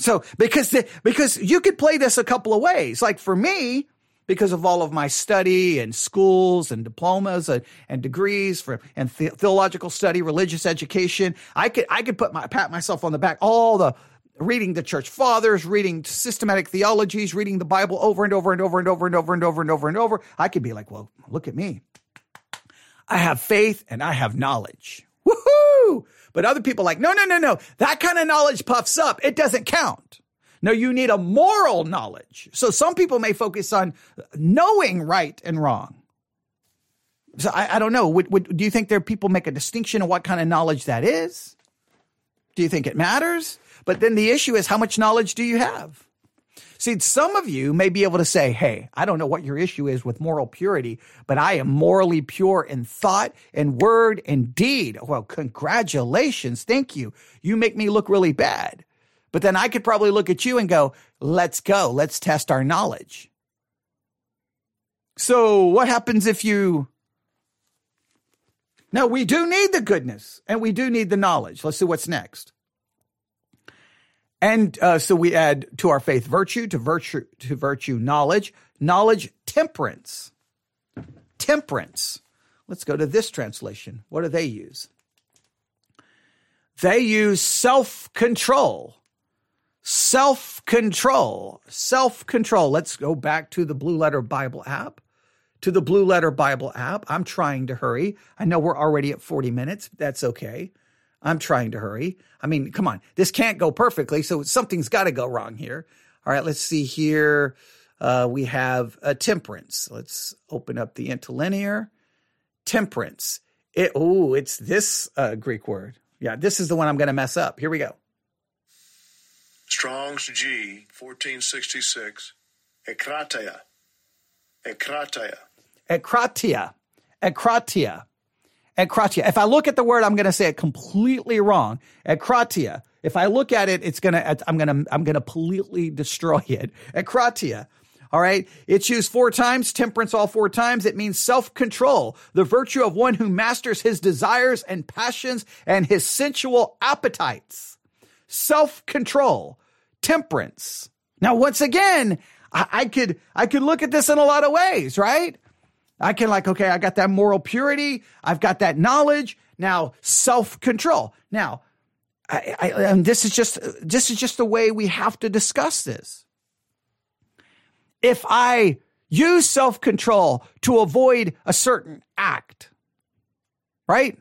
So because the, because you could play this a couple of ways. Like for me, because of all of my study and schools and diplomas and, and degrees for and the, theological study, religious education, I could I could put my pat myself on the back. All the reading the church fathers, reading systematic theologies, reading the Bible over and over and over and over and over and over and over and over. I could be like, well, look at me. I have faith and I have knowledge. Woohoo! But other people like, no, no, no, no. That kind of knowledge puffs up. It doesn't count. No, you need a moral knowledge. So some people may focus on knowing right and wrong. So I, I don't know. Would, would, do you think there people make a distinction of what kind of knowledge that is? Do you think it matters? But then the issue is how much knowledge do you have? See, some of you may be able to say, Hey, I don't know what your issue is with moral purity, but I am morally pure in thought and word and deed. Well, congratulations. Thank you. You make me look really bad. But then I could probably look at you and go, let's go. Let's test our knowledge. So what happens if you now, we do need the goodness and we do need the knowledge. Let's see what's next. And uh, so we add to our faith virtue, to virtue, to virtue knowledge, knowledge temperance. Temperance. Let's go to this translation. What do they use? They use self control. Self control. Self control. Let's go back to the Blue Letter Bible app. To the Blue Letter Bible app. I'm trying to hurry. I know we're already at 40 minutes. That's okay. I'm trying to hurry. I mean, come on. This can't go perfectly, so something's got to go wrong here. All right, let's see here. Uh, we have a temperance. Let's open up the interlinear. Temperance. It, oh, it's this uh, Greek word. Yeah, this is the one I'm going to mess up. Here we go. Strong's G, 1466. Ekratia. Ekratia. Ekratia. Ekratia. Ekratia. If I look at the word, I'm going to say it completely wrong. Ekratia. If I look at it, it's going to, I'm going to, I'm going to completely destroy it. Ekratia. All right. It's used four times, temperance all four times. It means self-control, the virtue of one who masters his desires and passions and his sensual appetites. Self-control, temperance. Now, once again, I, I could, I could look at this in a lot of ways, right? I can like, okay, I got that moral purity. I've got that knowledge. Now self control. Now, I, I, and this is just, this is just the way we have to discuss this. If I use self control to avoid a certain act, right?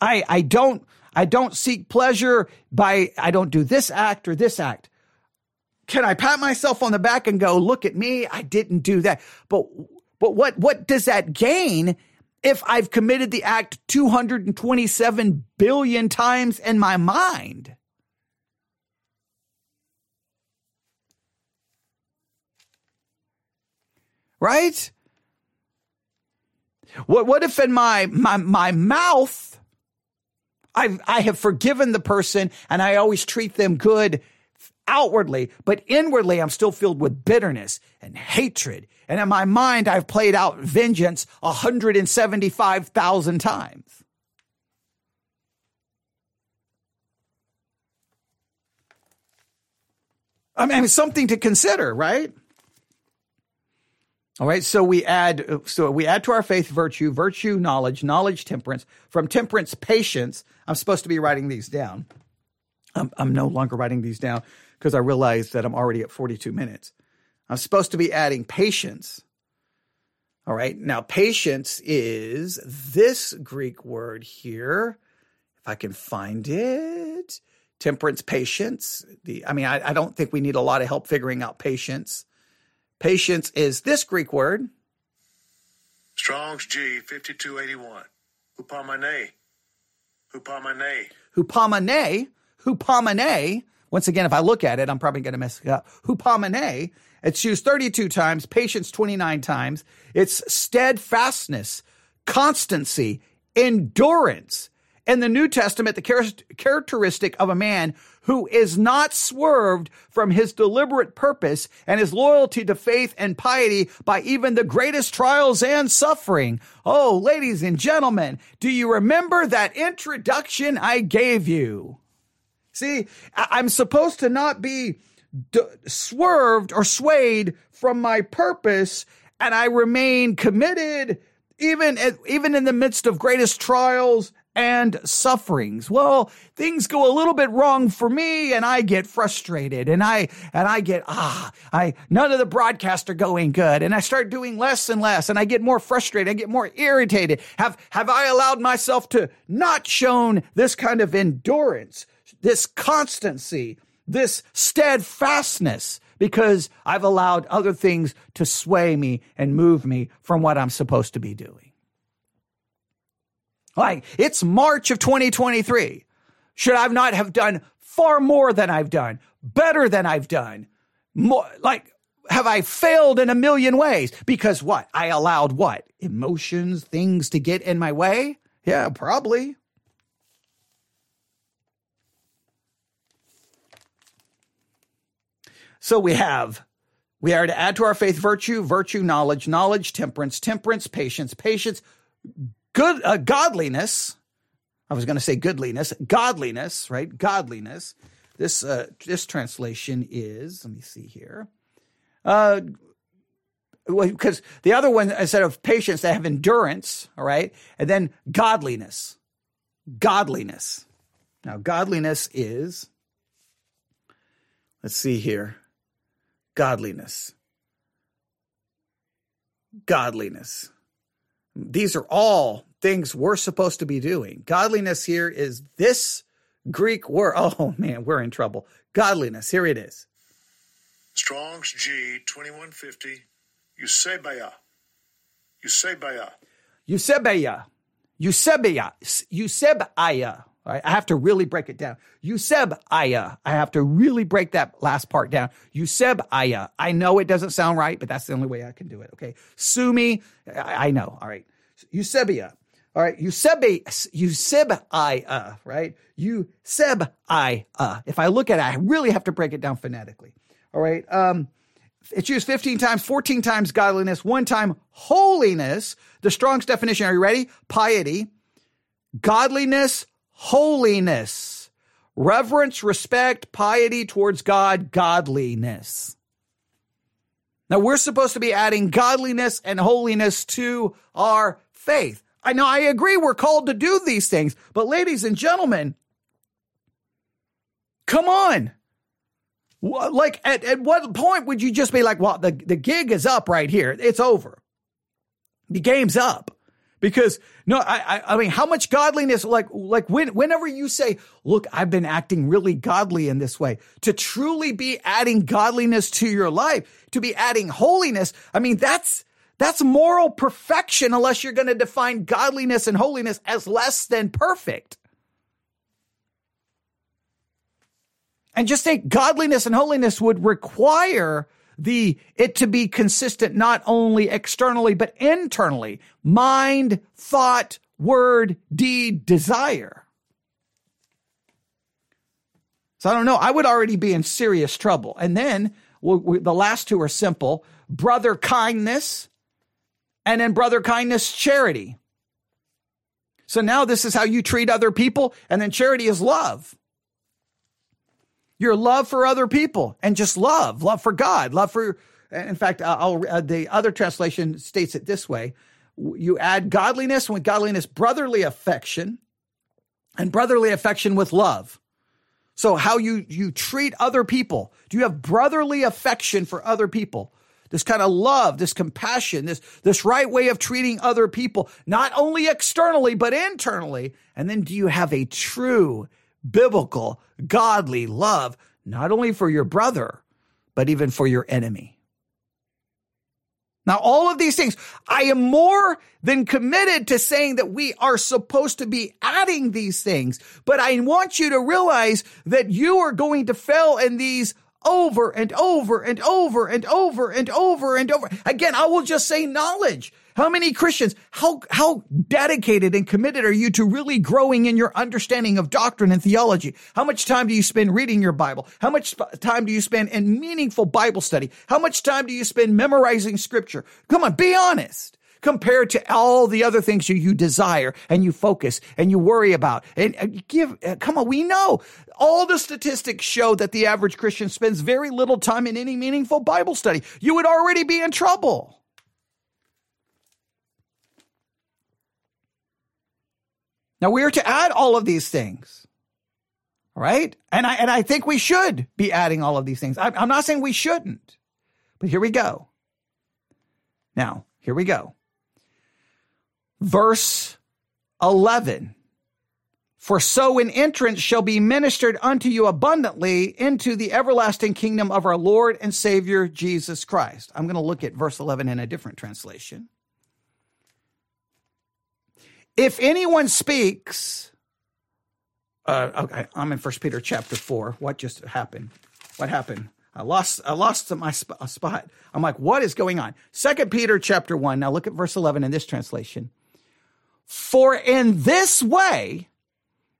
I, I don't, I don't seek pleasure by, I don't do this act or this act. Can I pat myself on the back and go, look at me? I didn't do that. But but what, what does that gain if I've committed the act 227 billion times in my mind? Right? What, what if in my, my, my mouth, I, I have forgiven the person and I always treat them good outwardly, but inwardly I'm still filled with bitterness and hatred. And in my mind, I've played out vengeance 175,000 times. I mean, something to consider, right? All right, so we add so we add to our faith virtue, virtue knowledge, knowledge temperance, from temperance patience. I'm supposed to be writing these down. I'm, I'm no longer writing these down because I realized that I'm already at 42 minutes. I'm supposed to be adding patience. All right. Now, patience is this Greek word here. If I can find it, temperance, patience. The, I mean, I, I don't think we need a lot of help figuring out patience. Patience is this Greek word. Strong's G, 5281. Hupamane. Hupamane. Hupamane. Hupamane once again, if I look at it, I'm probably going to mess it up. Hupamene, it's used 32 times, patience 29 times. It's steadfastness, constancy, endurance. In the New Testament, the characteristic of a man who is not swerved from his deliberate purpose and his loyalty to faith and piety by even the greatest trials and suffering. Oh, ladies and gentlemen, do you remember that introduction I gave you? See, I'm supposed to not be d- swerved or swayed from my purpose, and I remain committed even even in the midst of greatest trials and sufferings. Well, things go a little bit wrong for me and I get frustrated and I, and I get, ah, I, none of the broadcasts are going good and I start doing less and less and I get more frustrated. I get more irritated. Have, have I allowed myself to not shown this kind of endurance, this constancy, this steadfastness? Because I've allowed other things to sway me and move me from what I'm supposed to be doing. Like, it's March of 2023. Should I not have done far more than I've done, better than I've done? More, like, have I failed in a million ways? Because what? I allowed what? Emotions, things to get in my way? Yeah, probably. So we have, we are to add to our faith virtue, virtue, knowledge, knowledge, temperance, temperance, patience, patience, good uh, godliness. I was going to say goodliness, godliness, right? Godliness. This uh, this translation is. Let me see here. Uh, because the other one instead of patience, they have endurance. All right, and then godliness. Godliness. Now, godliness is. Let's see here. Godliness. Godliness. These are all things we're supposed to be doing. Godliness here is this Greek word. [laughs] Oh man, we're in trouble. Godliness, here it is. Strong's G 2150, Eusebia. Eusebia. Eusebia. Eusebia. Eusebia. Right? I have to really break it down. Yuseb Aya. Uh, I have to really break that last part down. Yuseb Aya. Uh, I know it doesn't sound right, but that's the only way I can do it. Okay. Sue me. I, I know. All right. Eusebia. Uh, all right. Eusebi, Euseb Aya. Right. Euseb Aya. If I look at it, I really have to break it down phonetically. All right. Um, it's used 15 times, 14 times godliness, one time holiness. The Strong's definition. Are you ready? Piety, godliness, holiness, reverence, respect, piety towards God, godliness. Now we're supposed to be adding godliness and holiness to our faith. I know I agree we're called to do these things, but ladies and gentlemen, come on. Like at, at what point would you just be like, well, the, the gig is up right here. It's over. The game's up because no, I, I, mean, how much godliness, like, like when, whenever you say, look, I've been acting really godly in this way, to truly be adding godliness to your life, to be adding holiness, I mean, that's, that's moral perfection unless you're going to define godliness and holiness as less than perfect. And just think godliness and holiness would require the it to be consistent not only externally but internally. Mind thought word deed desire. So i don't know. I would already be in serious trouble. And then we we the last two are simple. Brother kindness and then brother kindness charity. So now this is how you treat other people and then charity is love your love for other people and just love, love for God, love for, in fact, uh, the other translation states it this way. You add godliness with godliness, brotherly affection and brotherly affection with love. So how you, you treat other people. Do you have brotherly affection for other people? This kind of love, this compassion, this, this right way of treating other people, not only externally, but internally. And then do you have a true biblical, godly love, not only for your brother, but even for your enemy. Now, all of these things, I am more than committed to saying that we are supposed to be adding these things, but I want you to realize that you are going to fail in these over and over and over and over and over and over. Again, I will just say knowledge. How many Christians, how, how dedicated and committed are you to really growing in your understanding of doctrine and theology? How much time do you spend reading your Bible? How much time do you spend in meaningful Bible study? How much time do you spend memorizing scripture? Come on, be honest. compared to all the other things you, you desire and you focus and you worry about. And give, uh, come on, we know all the statistics show that the average Christian spends very little time in any meaningful Bible study. You would already be in trouble. Now we are to add all of these things. Right? And I and I think we should be adding all of these things. I, I'm not saying we shouldn't, but here we go. Now, here we go. Verse 11. For so an entrance shall be ministered unto you abundantly into the everlasting kingdom of our Lord and Savior Jesus Christ. I'm going to look at verse 11 in a different translation. If anyone speaks, uh, okay, I'm in First Peter chapter four. What just happened? What happened? I lost I lost my sp- spot. I'm like, what is going on? Second Peter chapter one. Now look at verse 11 in this translation. For in this way,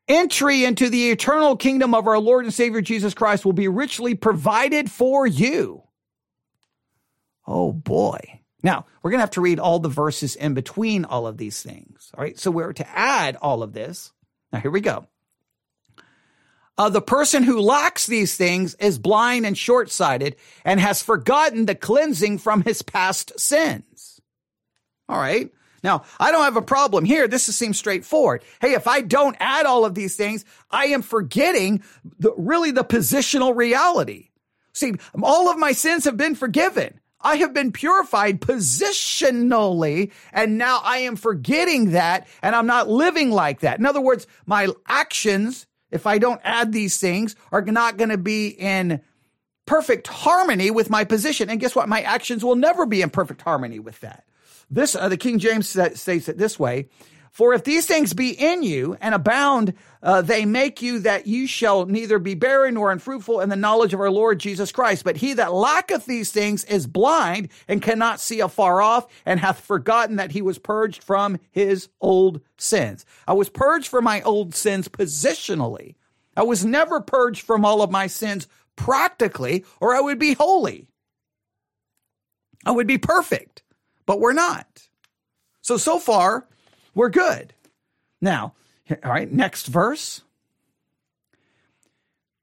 entry into the eternal kingdom of our Lord and Savior Jesus Christ will be richly provided for you. Oh boy. Now, we're going to have to read all the verses in between all of these things. All right. So we're to add all of this. Now, here we go. Uh, the person who lacks these things is blind and short sighted and has forgotten the cleansing from his past sins. All right. Now, I don't have a problem here. This seems straightforward. Hey, if I don't add all of these things, I am forgetting the, really the positional reality. See, all of my sins have been forgiven. I have been purified positionally, and now I am forgetting that, and I'm not living like that. In other words, my actions, if I don't add these things, are not going to be in perfect harmony with my position. And guess what? My actions will never be in perfect harmony with that. This, uh, the King James states it this way for if these things be in you and abound, uh, they make you that you shall neither be barren nor unfruitful in the knowledge of our Lord Jesus Christ. But he that lacketh these things is blind and cannot see afar off and hath forgotten that he was purged from his old sins. I was purged from my old sins positionally. I was never purged from all of my sins practically, or I would be holy. I would be perfect, but we're not. So, so far, we're good. Now, all right, next verse.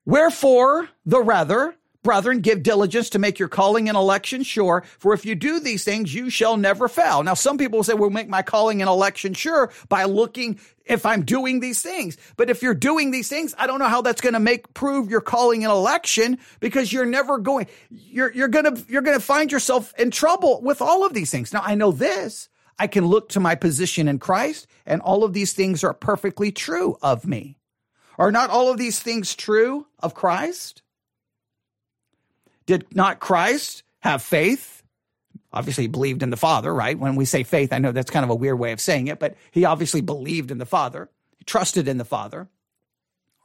Wherefore, the rather, brethren, give diligence to make your calling and election sure, for if you do these things, you shall never fail. Now, some people say, well, make my calling and election sure by looking if I'm doing these things. But if you're doing these things, I don't know how that's going to make prove your calling and election because you're never going, you're, you're going to, you're going to find yourself in trouble with all of these things. Now, I know this I can look to my position in Christ, and all of these things are perfectly true of me. Are not all of these things true of Christ? Did not Christ have faith? Obviously, he believed in the Father, right? When we say faith, I know that's kind of a weird way of saying it, but he obviously believed in the Father. He trusted in the Father,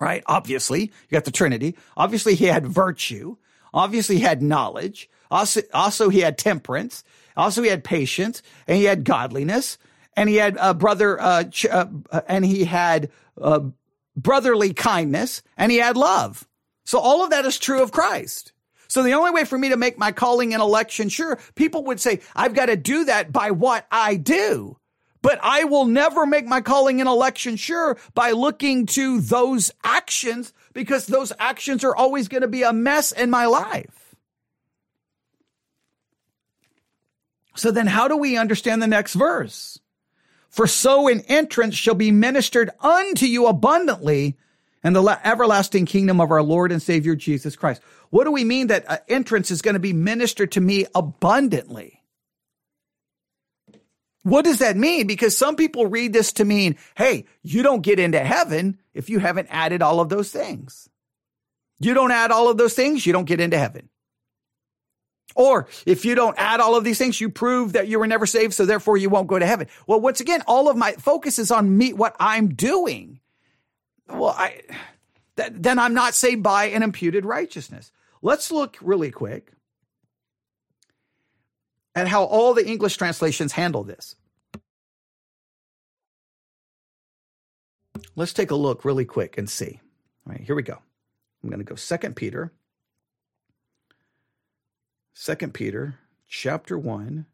right? Obviously, you got the Trinity. Obviously, he had virtue. Obviously, he had knowledge. Also, also he had temperance. Also, he had patience and he had godliness and he had a brother, uh, ch- uh, and he had uh, brotherly kindness and he had love. So all of that is true of Christ. So the only way for me to make my calling and election sure, people would say, I've got to do that by what I do. But I will never make my calling and election sure by looking to those actions because those actions are always going to be a mess in my life. So then how do we understand the next verse? For so an entrance shall be ministered unto you abundantly and the everlasting kingdom of our Lord and Savior Jesus Christ. What do we mean that an entrance is going to be ministered to me abundantly? What does that mean? Because some people read this to mean, hey, you don't get into heaven if you haven't added all of those things. You don't add all of those things, you don't get into heaven. Or if you don't add all of these things, you prove that you were never saved, so therefore you won't go to heaven. Well, once again, all of my focus is on me, what I'm doing. Well, I, th- then I'm not saved by an imputed righteousness. Let's look really quick at how all the English translations handle this. Let's take a look really quick and see. All right, here we go. I'm going to go Second Peter Second Peter chapter 1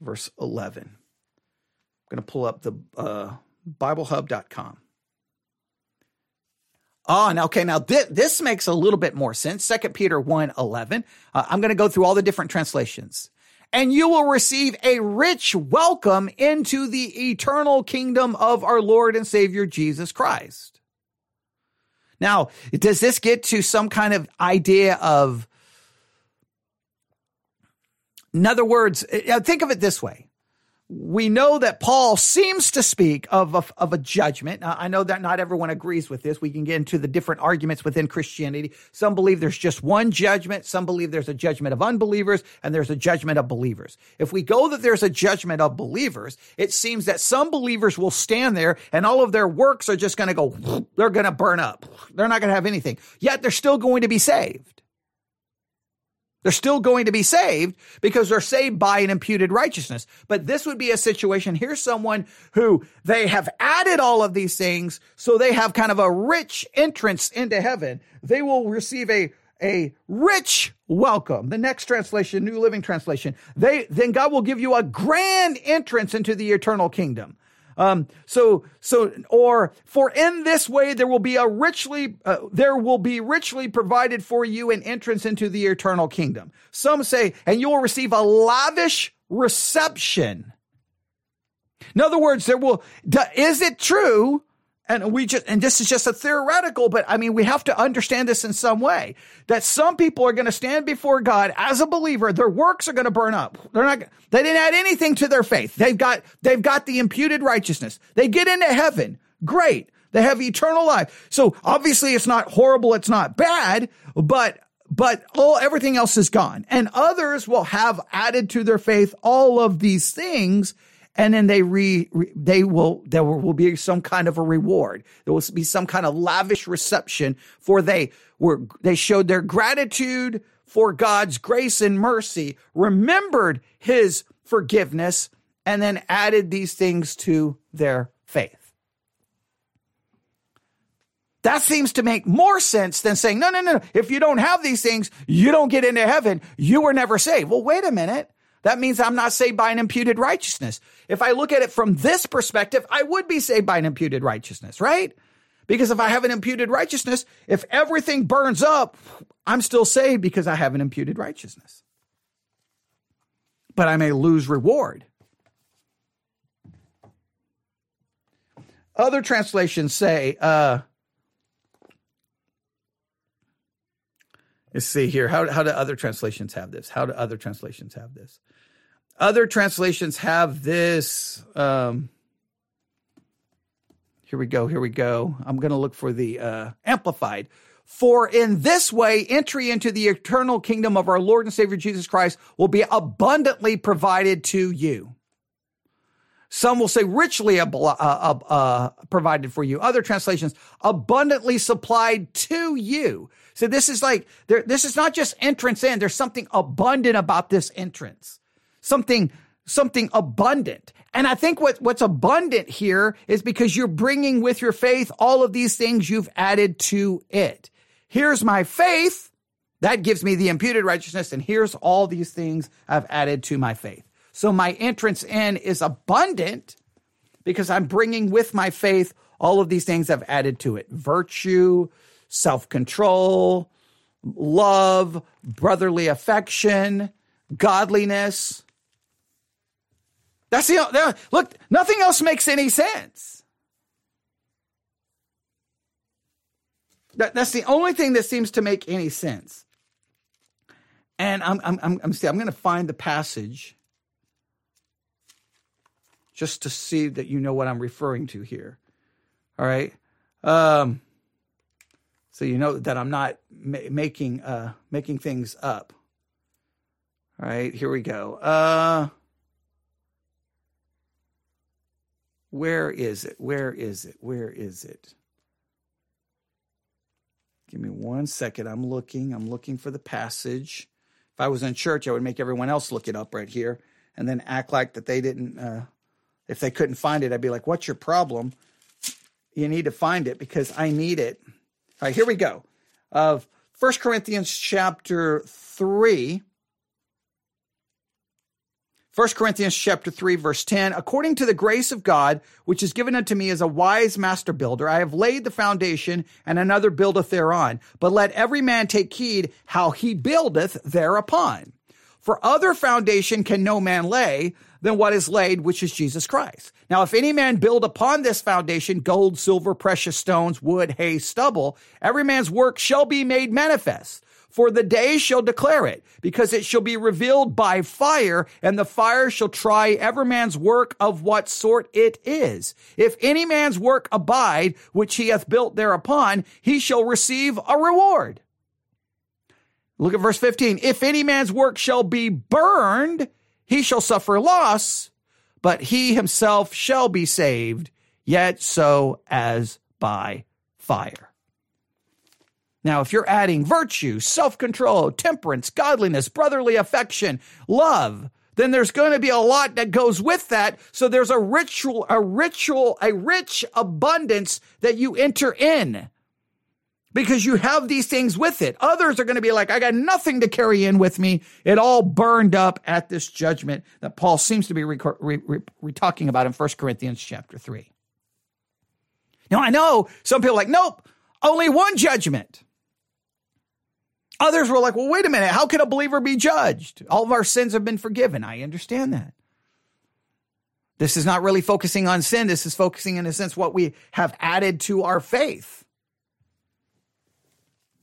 verse 11. I'm going to pull up the uh, BibleHub.com. Oh, and okay, now this, this makes a little bit more sense. Second Peter 1 11. Uh, I'm going to go through all the different translations. And you will receive a rich welcome into the eternal kingdom of our Lord and Savior Jesus Christ. Now, does this get to some kind of idea of, in other words, uh, think of it this way we know that Paul seems to speak of a, of a judgment. Now, I know that not everyone agrees with this. We can get into the different arguments within Christianity. Some believe there's just one judgment. Some believe there's a judgment of unbelievers and there's a judgment of believers. If we go that there's a judgment of believers, it seems that some believers will stand there and all of their works are just going to go, they're going to burn up. They're not going to have anything. Yet they're still going to be saved. They're still going to be saved because they're saved by an imputed righteousness. But this would be a situation. Here's someone who they have added all of these things. So they have kind of a rich entrance into heaven. They will receive a, a rich welcome. The next translation, New Living Translation, they, then God will give you a grand entrance into the eternal kingdom. Um, so, so, or for in this way there will be a richly, uh, there will be richly provided for you an entrance into the eternal kingdom. Some say, and you will receive a lavish reception. In other words, there will, is it true and we just, and this is just a theoretical, but I mean, we have to understand this in some way that some people are going to stand before God as a believer. Their works are going to burn up. They're not, they didn't add anything to their faith. They've got, they've got the imputed righteousness. They get into heaven. Great. They have eternal life. So obviously it's not horrible. It's not bad, but but all everything else is gone. And others will have added to their faith all of these things and then they re, re, they will there will be some kind of a reward there will be some kind of lavish reception for they were they showed their gratitude for God's grace and mercy remembered his forgiveness and then added these things to their faith that seems to make more sense than saying, no, no, no, if you don't have these things, you don't get into heaven. You were never saved. Well, wait a minute. That means I'm not saved by an imputed righteousness. If I look at it from this perspective, I would be saved by an imputed righteousness, right? Because if I have an imputed righteousness, if everything burns up, I'm still saved because I have an imputed righteousness. But I may lose reward. Other translations say, uh, let's see here. How, how do other translations have this? How do other translations have this? Other translations have this. Um, here we go. Here we go. I'm going to look for the uh, amplified. For in this way, entry into the eternal kingdom of our Lord and Savior Jesus Christ will be abundantly provided to you. Some will say richly uh, uh, uh, provided for you. Other translations, abundantly supplied to you. So this is like, this is not just entrance in. There's something abundant about this entrance something something abundant. And I think what, what's abundant here is because you're bringing with your faith all of these things you've added to it. Here's my faith. That gives me the imputed righteousness. And here's all these things I've added to my faith. So my entrance in is abundant because I'm bringing with my faith all of these things I've added to it. Virtue, self-control, love, brotherly affection, godliness, that's the look. Nothing else makes any sense. That, that's the only thing that seems to make any sense. And I'm I'm I'm I'm, I'm going to find the passage just to see that you know what I'm referring to here. All right. Um, so you know that I'm not ma- making uh, making things up. All right, here we go. Uh, Where is it? Where is it? Where is it? Give me one second. I'm looking. I'm looking for the passage. If I was in church, I would make everyone else look it up right here and then act like that they didn't, uh, if they couldn't find it, I'd be like, what's your problem? You need to find it because I need it. Here we go. Of First Corinthians chapter 3, 1 Corinthians chapter 3 verse 10, according to the grace of God, which is given unto me as a wise master builder, I have laid the foundation and another buildeth thereon. But let every man take heed how he buildeth thereupon. For other foundation can no man lay than what is laid, which is Jesus Christ. Now, if any man build upon this foundation gold, silver, precious stones, wood, hay, stubble, every man's work shall be made manifest for the day shall declare it, because it shall be revealed by fire, and the fire shall try every man's work of what sort it is. If any man's work abide, which he hath built thereupon, he shall receive a reward. Look at verse 15. If any man's work shall be burned, he shall suffer loss, but he himself shall be saved, yet so as by fire. Now, if you're adding virtue, self control, temperance, godliness, brotherly affection, love, then there's going to be a lot that goes with that. So there's a ritual, a ritual, a rich abundance that you enter in because you have these things with it. Others are going to be like, I got nothing to carry in with me. It all burned up at this judgment that Paul seems to be re- re- re- talking about in 1 Corinthians chapter 3. Now, I know some people are like, nope, only one judgment. Others were like, well, wait a minute. How can a believer be judged? All of our sins have been forgiven. I understand that. This is not really focusing on sin. This is focusing, in a sense, what we have added to our faith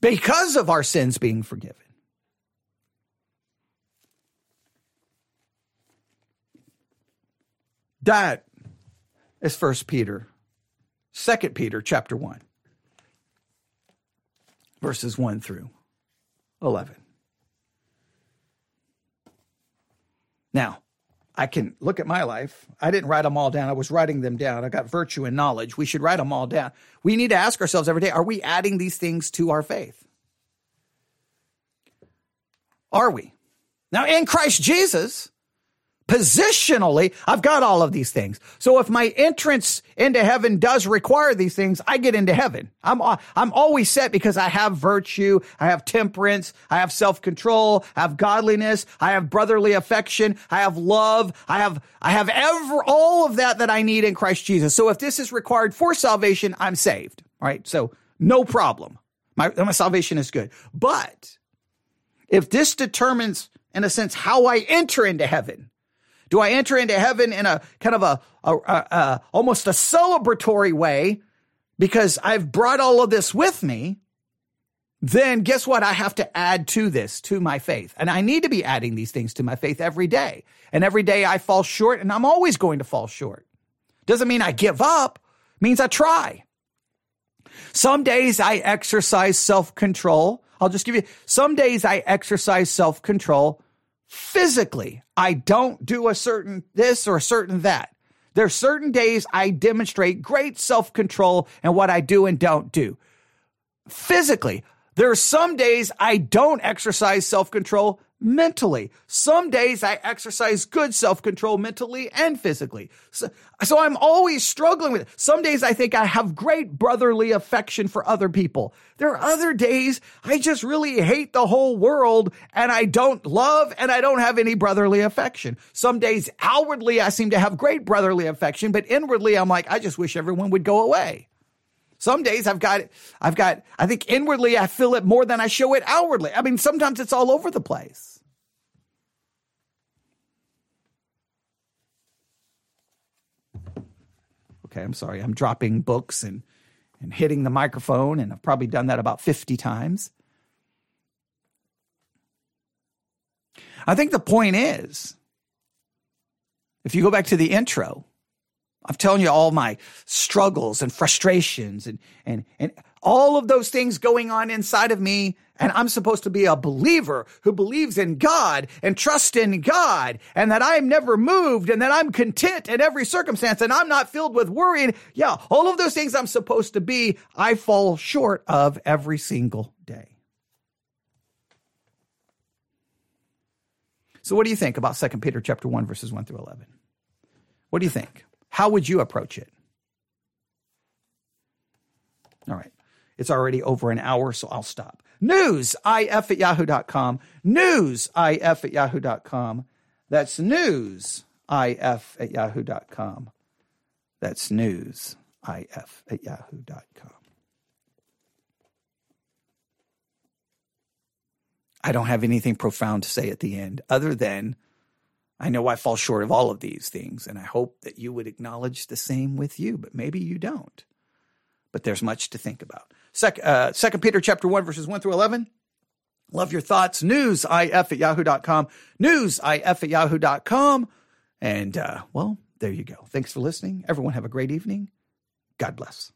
because of our sins being forgiven. That is First Peter, Second Peter, chapter one, verses one through 11. Now, I can look at my life. I didn't write them all down. I was writing them down. I got virtue and knowledge. We should write them all down. We need to ask ourselves every day are we adding these things to our faith? Are we? Now, in Christ Jesus, Positionally, I've got all of these things. So if my entrance into heaven does require these things, I get into heaven. I'm, I'm always set because I have virtue. I have temperance. I have self-control. I have godliness. I have brotherly affection. I have love. I have, I have ever, all of that that I need in Christ Jesus. So if this is required for salvation, I'm saved. Right. So no problem. My, my salvation is good. But if this determines, in a sense, how I enter into heaven, do I enter into heaven in a kind of a, a, a, a almost a celebratory way because I've brought all of this with me? Then guess what? I have to add to this, to my faith. And I need to be adding these things to my faith every day. And every day I fall short and I'm always going to fall short. Doesn't mean I give up, means I try. Some days I exercise self control. I'll just give you some days I exercise self control physically. I don't do a certain this or a certain that. There are certain days I demonstrate great self control and what I do and don't do. Physically, there are some days I don't exercise self control mentally. Some days I exercise good self control mentally and physically. So, so, I'm always struggling with it. Some days I think I have great brotherly affection for other people. There are other days I just really hate the whole world and I don't love and I don't have any brotherly affection. Some days outwardly I seem to have great brotherly affection, but inwardly I'm like, I just wish everyone would go away. Some days I've got, I've got, I think inwardly I feel it more than I show it outwardly. I mean, sometimes it's all over the place. Okay, I'm sorry. I'm dropping books and, and hitting the microphone, and I've probably done that about 50 times. I think the point is if you go back to the intro, I'm telling you all my struggles and frustrations and, and, and all of those things going on inside of me. And I'm supposed to be a believer who believes in God and trust in God and that I'm never moved and that I'm content in every circumstance and I'm not filled with worry. And yeah, all of those things I'm supposed to be, I fall short of every single day. So what do you think about 2 Peter chapter 1 verses 1 through 11? What do you think? How would you approach it? All right. It's already over an hour, so I'll stop. News, if at yahoo.com. News, if at yahoo.com. That's news, if at yahoo.com. That's news, if at yahoo.com. I don't have anything profound to say at the end other than I know I fall short of all of these things, and I hope that you would acknowledge the same with you, but maybe you don't. But there's much to think about. Second, uh, Second Peter chapter 1, verses 1 through 11. Love your thoughts. Newsif at yahoo.com. Newsif at yahoo.com. And, uh, well, there you go. Thanks for listening. Everyone have a great evening. God bless.